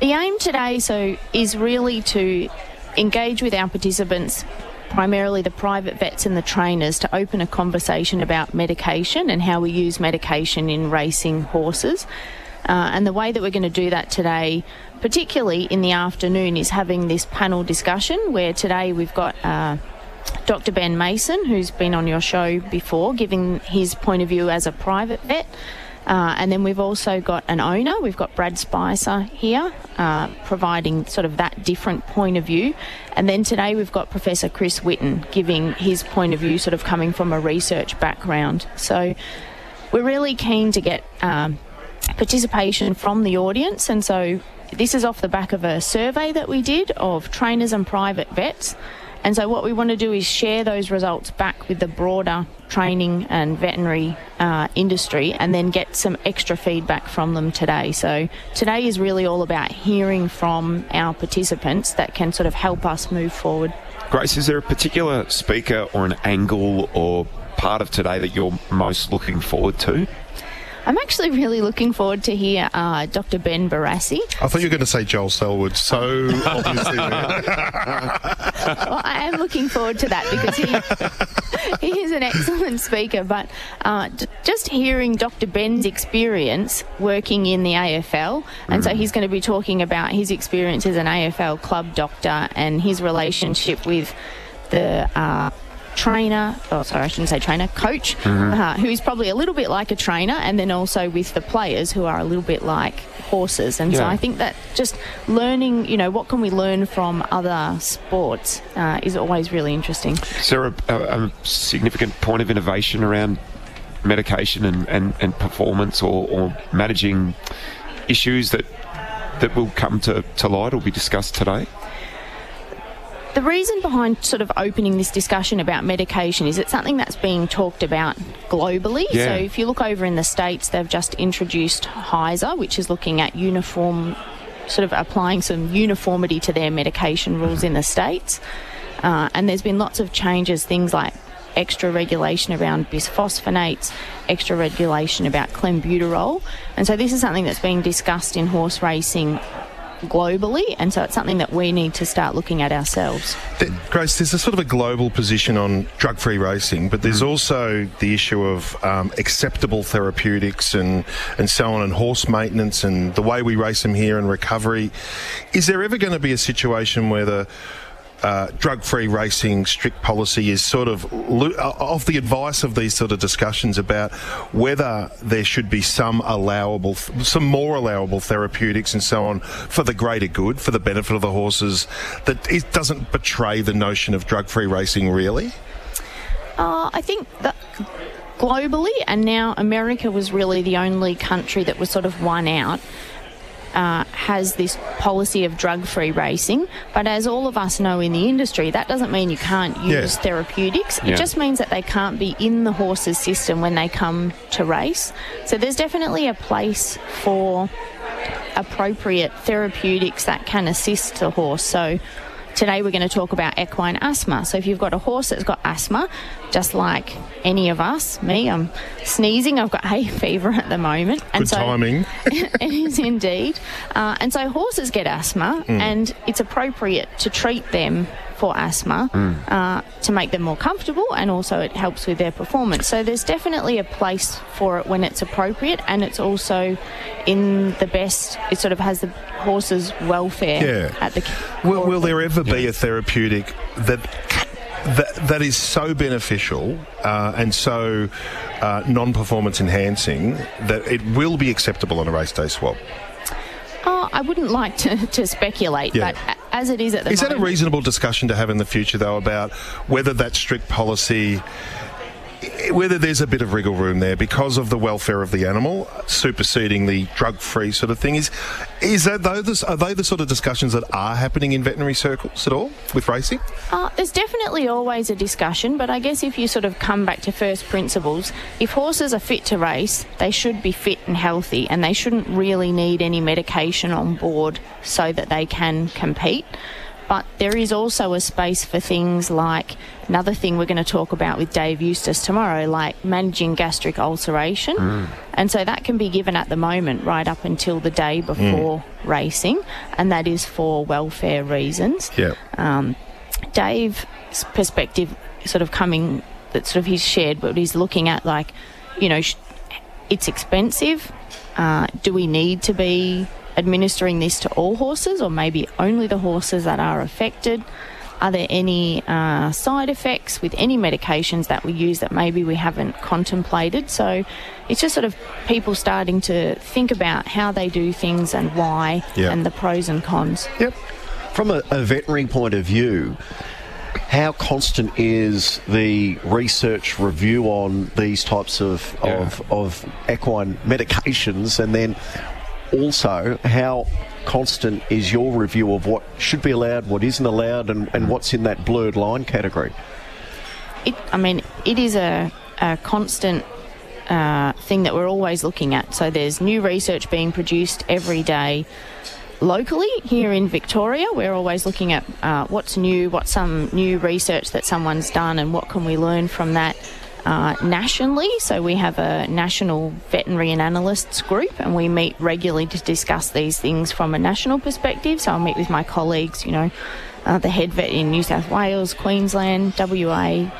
The aim today, so, is really to engage with our participants, primarily the private vets and the trainers, to open a conversation about medication and how we use medication in racing horses. Uh, and the way that we're going to do that today, particularly in the afternoon, is having this panel discussion where today we've got. Uh, Dr. Ben Mason, who's been on your show before, giving his point of view as a private vet. Uh, and then we've also got an owner. We've got Brad Spicer here, uh, providing sort of that different point of view. And then today we've got Professor Chris Whitton giving his point of view, sort of coming from a research background. So we're really keen to get um, participation from the audience. And so this is off the back of a survey that we did of trainers and private vets. And so what we want to do is share those results back with the broader training and veterinary uh, industry and then get some extra feedback from them today. So today is really all about hearing from our participants that can sort of help us move forward. Grace, is there a particular speaker or an angle or part of today that you're most looking forward to? I'm actually really looking forward to hear uh, Dr. Ben Barassi. I thought you were going to say Joel Selwood. So *laughs* obviously, well, I am looking forward to that because he *laughs* he is an excellent speaker. But uh, d- just hearing Dr. Ben's experience working in the AFL, and so he's going to be talking about his experience as an AFL club doctor and his relationship with the. Uh, trainer oh sorry i shouldn't say trainer coach Mhm. uh, who's probably a little bit like a trainer and then also with the players who are a little bit like horses and so i think that just learning you know what can we learn from other sports uh, is always really interesting Is there a, a, a significant point of innovation around medication and, and, and performance or, or managing issues that that will come to, to light or be discussed today? The reason behind sort of opening this discussion about medication is it's something that's being talked about globally. Yeah. So if you look over in the States, they've just introduced HISA, which is looking at uniform, sort of applying some uniformity to their medication rules in the States. Uh, and there's been lots of changes, things like extra regulation around bisphosphonates, extra regulation about clenbuterol. And so this is something that's being discussed in horse racing globally, and so it's something that we need to start looking at ourselves. Grace, there's a sort of a global position on drug free racing, but there's also the issue of um, acceptable therapeutics and, and so on, and horse maintenance and the way we race them here and recovery. Is there ever going to be a situation where the uh, drug-free racing strict policy is sort of uh, of the advice of these sort of discussions about whether there should be some allowable, some more allowable therapeutics and so on for the greater good, for the benefit of the horses, that it doesn't betray the notion of drug-free racing really. Uh, I think that globally, and now America was really the only country that was sort of one out uh, has this policy of drug free racing. But as all of us know in the industry, that doesn't mean you can't use Yeah. therapeutics. Yeah. It just means that they can't be in the horse's system when they come to race. So there's definitely a place for appropriate therapeutics that can assist the horse. So today we're going to talk about equine asthma. So if you've got a horse that's got asthma, just like any of us, me, I'm sneezing, I've got *laughs* hay fever at the moment. And Good timing. *laughs* it is indeed. Uh, and so horses get asthma, Mm. and it's appropriate to treat them for asthma Mm. uh, to make them more comfortable, and also it helps with their performance. So there's definitely a place for it when it's appropriate, and it's also in the best. It sort of has the horse's welfare Yeah. at the. Will, will there ever be a therapeutic that that, that is so beneficial uh, and so uh, non-performance enhancing that it will be acceptable on a race day swap? Oh, I wouldn't like to, *laughs* to speculate, Yeah. but a- as it is at the Is that a reasonable discussion to have in the future, though, about whether that strict policy, whether there's a bit of wriggle room there because of the welfare of the animal superseding the drug-free sort of thing? Is is that those are they the sort of discussions that are happening in veterinary circles at all with racing? Uh, there's definitely always a discussion, but I guess if you sort of come back to first principles, if horses are fit to race, they should be fit and healthy, and they shouldn't really need any medication on board so that they can compete. But there is also a space for things like another thing we're going to talk about with Dave Eustace tomorrow, like managing gastric ulceration. And so that can be given at the moment right up until the day before racing, and that is for welfare reasons. Yeah. Um, Dave's perspective, sort of coming, that sort of he's shared, but he's looking at like, you know, sh- it's expensive. Uh, do we need to be administering this to all horses, or maybe only the horses that are affected? Are there any uh, side effects with any medications that we use that maybe we haven't contemplated? So it's just sort of people starting to think about how they do things and why, Yeah. and the pros and cons. Yep. From a, a veterinary point of view, how constant is the research review on these types of, of, of equine medications? And then also, how constant is your review of what should be allowed, what isn't allowed, and, and what's in that blurred line category? it, I mean, it is a, a constant uh, thing that we're always looking at. So there's new research being produced every day. Locally, here in Victoria, we're always looking at uh, what's new, what's some new research that someone's done, and what can we learn from that uh, nationally. So we have a national veterinary and analysts group, and we meet regularly to discuss these things from a national perspective. So I'll meet with my colleagues, you know, uh, the head vet in New South Wales, Queensland, WA,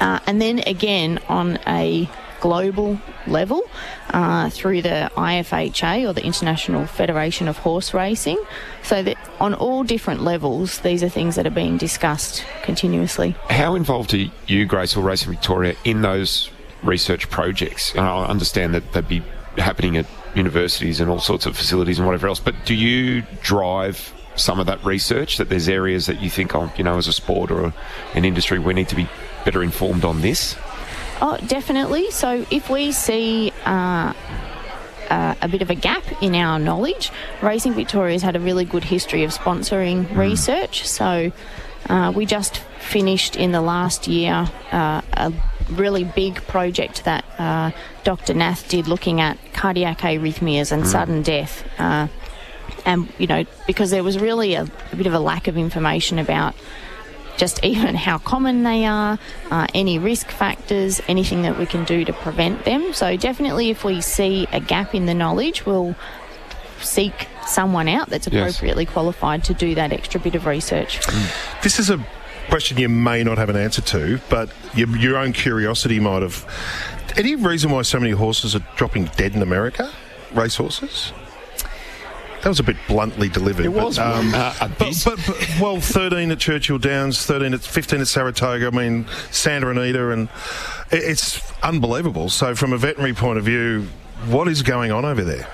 uh, and then again on a global level uh, through the IFHA or the International Federation of Horse Racing. So that on all different levels, these are things that are being discussed continuously. How involved are you, Grace, or Racing Victoria, in those research projects? And I understand that they'd be happening at universities and all sorts of facilities and whatever else, but do you drive some of that research that there's areas that you think, oh, you know, as a sport or an industry, we need to be better informed on this? Oh, definitely. So if we see uh, uh, a bit of a gap in our knowledge, Racing Victoria's had a really good history of sponsoring research. So uh, we just finished in the last year uh, a really big project that uh, Dr. Nath did looking at cardiac arrhythmias and Mm. sudden death. Uh, and, you know, because there was really a, a bit of a lack of information about just even how common they are, uh, any risk factors, anything that we can do to prevent them. So, definitely, if we see a gap in the knowledge, we'll seek someone out that's Yes. appropriately qualified to do that extra bit of research. This is a question you may not have an answer to, but your, your own curiosity might have. Any reason why so many horses are dropping dead in America? Racehorses? That was a bit bluntly delivered. It was but, um, Uh, a but, but, but, well, 13 at Churchill Downs, 13 at 15 at Saratoga. I mean, Santa Anita, and it, it's unbelievable. So, from a veterinary point of view, what is going on over there?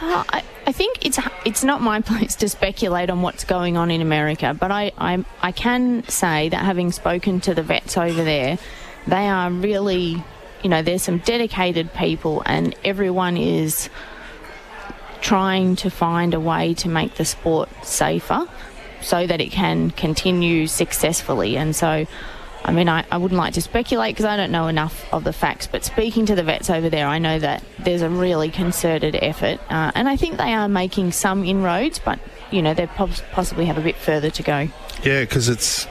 Uh, I, I think it's it's not my *laughs* place to speculate on what's going on in America, but I, I I can say that having spoken to the vets over there, they are really, you know, there's some dedicated people, and everyone is trying to find a way to make the sport safer, so that it can continue successfully. And so, I mean, I, I wouldn't like to speculate because I don't know enough of the facts, but speaking to the vets over there, I know that there's a really concerted effort, uh, and I think they are making some inroads, but, you know, they pos- possibly have a bit further to go. Yeah, because it's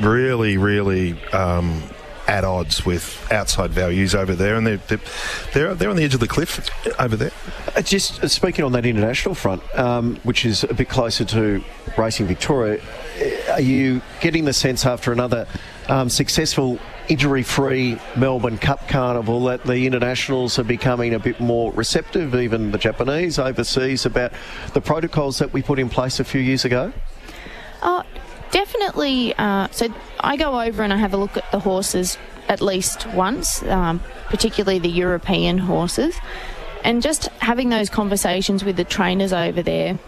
really, really um, at odds with outside values over there, and they're, they're they're they're on the edge of the cliff over there. Uh, Just uh, speaking on that international front, um, which is a bit closer to Racing Victoria, uh, are you getting the sense after another um, successful injury-free Melbourne Cup Carnival that the internationals are becoming a bit more receptive, even the Japanese overseas, about the protocols that we put in place a few years ago? Oh, definitely. Uh, so I go over and I have a look at the horses at least once, um, particularly the European horses, and just having those conversations with the trainers over there.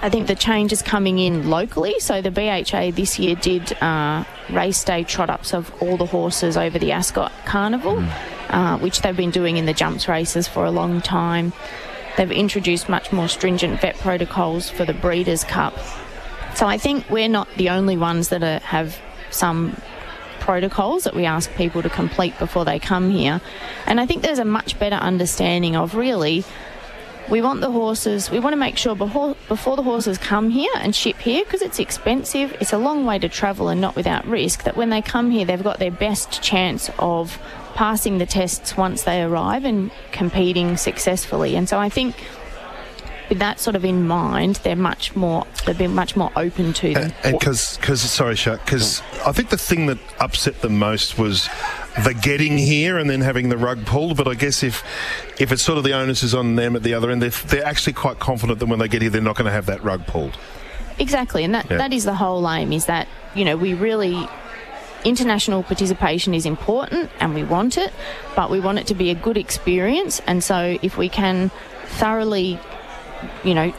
I think the change is coming in locally. So the BHA this year did uh, race day trot ups of all the horses over the Ascot Carnival, uh, which they've been doing in the jumps races for a long time. They've introduced much more stringent vet protocols for the Breeders' Cup. So I think we're not the only ones that are, have some protocols that we ask people to complete before they come here. And I think there's a much better understanding of really we want the horses, we want to make sure before, before the horses come here and ship here, because it's expensive, it's a long way to travel and not without risk, that when they come here, they've got their best chance of passing the tests once they arrive and competing successfully. And so I think with that sort of in mind, they're much more, they've been much more open to them. And because, sorry, Shaq, because I think the thing that upset them most was the getting here and then having the rug pulled. But I guess if if it's sort of the onus is on them at the other end, they're, they're actually quite confident that when they get here, they're not going to have that rug pulled. Exactly, and that, Yeah. that is the whole aim is that, you know, we really. International participation is important and we want it, but we want it to be a good experience. And so, if we can thoroughly, you know,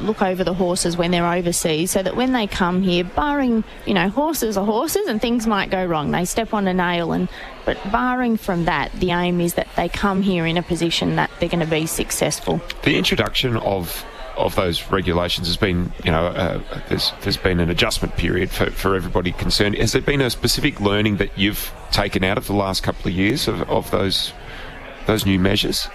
look over the horses when they're overseas, so that when they come here, barring, you know, horses are horses and things might go wrong. They step on a nail, and but barring from that, the aim is that they come here in a position that they're going to be successful. The introduction of of those regulations has been, you know, uh, there's there's been an adjustment period for, for everybody concerned. Has there been a specific learning that you've taken out of the last couple of years of, of those those new measures?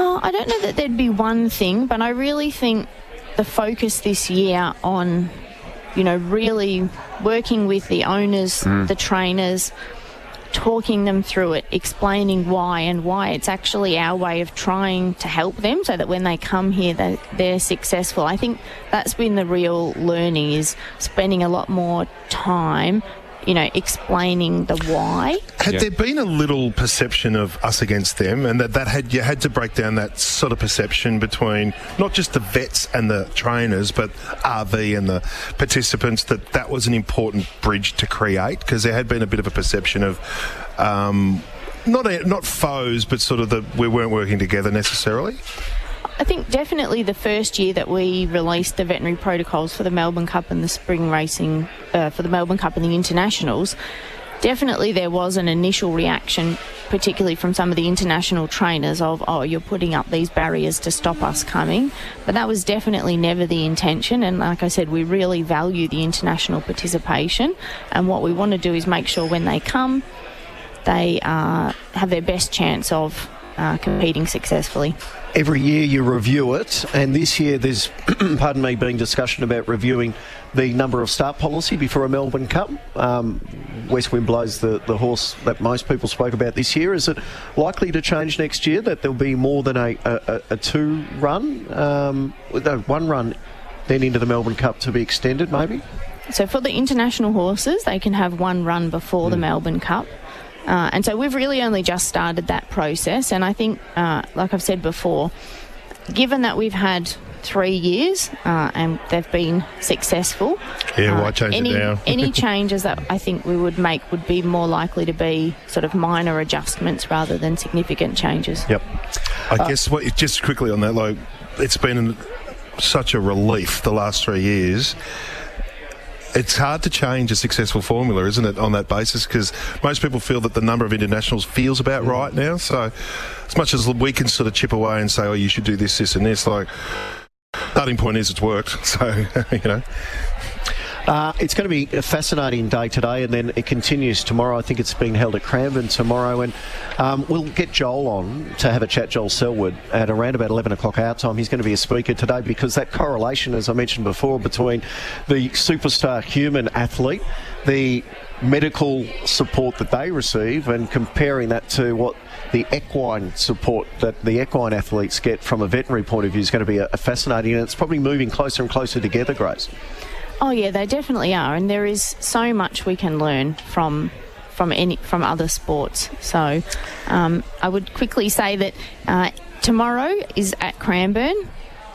Oh, I don't know that there'd be one thing, but I really think the focus this year on, you know, really working with the owners, Mm. the trainers, talking them through it, explaining why and why it's actually our way of trying to help them so that when they come here they, they're successful. I think that's been the real learning is spending a lot more time, you know, explaining the why. Had there been a little perception of us against them, and that, that had you had to break down that sort of perception between not just the vets and the trainers, but RV and the participants, that that was an important bridge to create because there had been a bit of a perception of. Um, not a, not foes, but sort of the we weren't working together necessarily. I think definitely the first year that we released the veterinary protocols for the Melbourne Cup and the spring racing, uh, for the Melbourne Cup and the internationals, definitely there was an initial reaction, particularly from some of the international trainers, of, oh, you're putting up these barriers to stop us coming. But that was definitely never the intention. And like I said, we really value the international participation. And what we want to do is make sure when they come, they uh, have their best chance of uh, competing successfully. Every year you review it, and this year there's, *clears throat* pardon me, been discussion about reviewing the number of start policy before a Melbourne Cup. Um, West Wind Blows the, the horse that most people spoke about this year. Is it likely to change next year that there'll be more than a, a, a two run, um, no, one run then into the Melbourne Cup to be extended maybe? So for the international horses, they can have one run before the Melbourne Cup. Uh, and so we've really only just started that process. And I think, uh, like I've said before, given that we've had three years uh, and they've been successful, Yeah, uh, why change any, it now? any *laughs* changes that I think we would make would be more likely to be sort of minor adjustments rather than significant changes. Yep. I guess what just quickly on that, like it's been such a relief the last three years. It's hard to change a successful formula, isn't it, on that basis? Because most people feel that the number of internationals feels about mm. right now. So, as much as we can sort of chip away and say, "Oh, you should do this, this, and this," like starting point is it's worked. *laughs* So, you know. Uh, it's going to be a fascinating day today, and then it continues tomorrow. I think it's being held at Cranbourne tomorrow, and um, we'll get Joel on to have a chat. Joel Selwood at around about eleven o'clock our time. He's going to be a speaker today because that correlation, as I mentioned before, between the superstar human athlete, the medical support that they receive, and comparing that to what the equine support that the equine athletes get from a veterinary point of view is going to be a, fascinating, and it's probably moving closer and closer together, Grace. Oh yeah, they definitely are, and there is so much we can learn from from any from other sports. So um, I would quickly say that uh, tomorrow is at Cranbourne.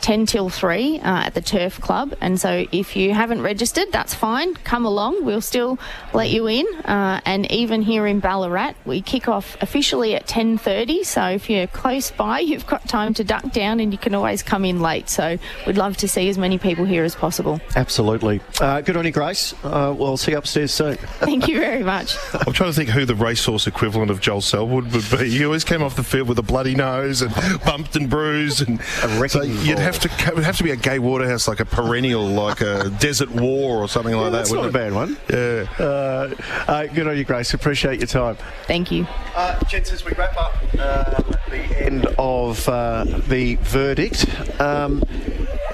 10 till 3 uh, at the Turf Club. And so if you haven't registered, that's fine. Come along. We'll still let you in. Uh, and even here in Ballarat, we kick off officially at 10.30. So if you're close by, *laughs* you've got time to duck down and you can always come in late. So we'd love to see as many people here as possible. Absolutely. Uh, good on you, Grace. Uh, well, see you upstairs soon. *laughs* Thank you very much. I'm trying to think who the racehorse equivalent of Joel Selwood would be. He always came off the field with a bloody nose and bumped and bruised, and so you'd have to it would have to be a Gai Waterhouse, like a perennial, like a *laughs* Desert War or something like that. That's not a bad one. Yeah. Uh, uh, good on you, Grace. Appreciate your time. Thank you. Uh, gents, as we wrap up uh, the end of uh, the verdict, um,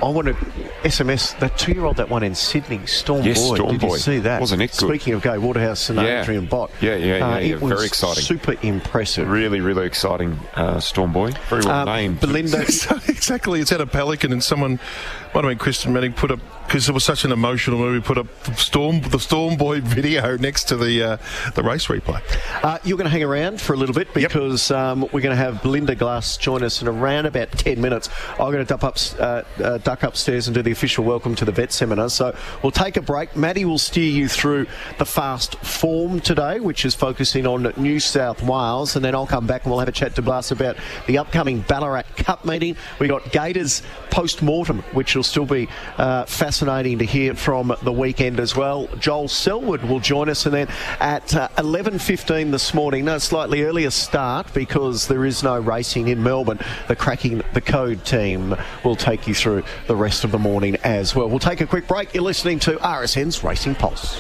I want to SMS that two-year-old that won in Sydney, Storm Yes, Boy. Storm Did you see that? Wasn't it good? Speaking of Gai Waterhouse, St Yeah. Adrian Bott. Yeah, yeah, yeah, uh, yeah. It was Very exciting. Super impressive. Really, really exciting, uh, Storm Boy. Very well Um, named. Belinda, *laughs* exactly. It's at a Pelican, and someone, might have been Kristen Manning, put up because it was such an emotional movie. Put up the Storm, the Storm Boy *laughs* video next to the uh, the race replay. Uh, you're going to hang around for a little bit because um, we're going to have Belinda Glass join us in around about 10 minutes. I'm going to duck, up, uh, uh, duck upstairs and do the official welcome to the vet seminar. So we'll take a break. Matty will steer you through the fast form today, which is focusing on New South Wales. And then I'll come back and we'll have a chat to Glass about the upcoming Ballarat Cup meeting. we got Gators post mortem, which will still be uh, fascinating to hear from the weekend as well. Joel Selwood will join us, and then at uh, 11:15 this morning, no slightly earlier start because there is no racing in Melbourne. The cracking the code team will take you through the rest of the morning as well. We'll take a quick break. You're listening to RSN's Racing Pulse.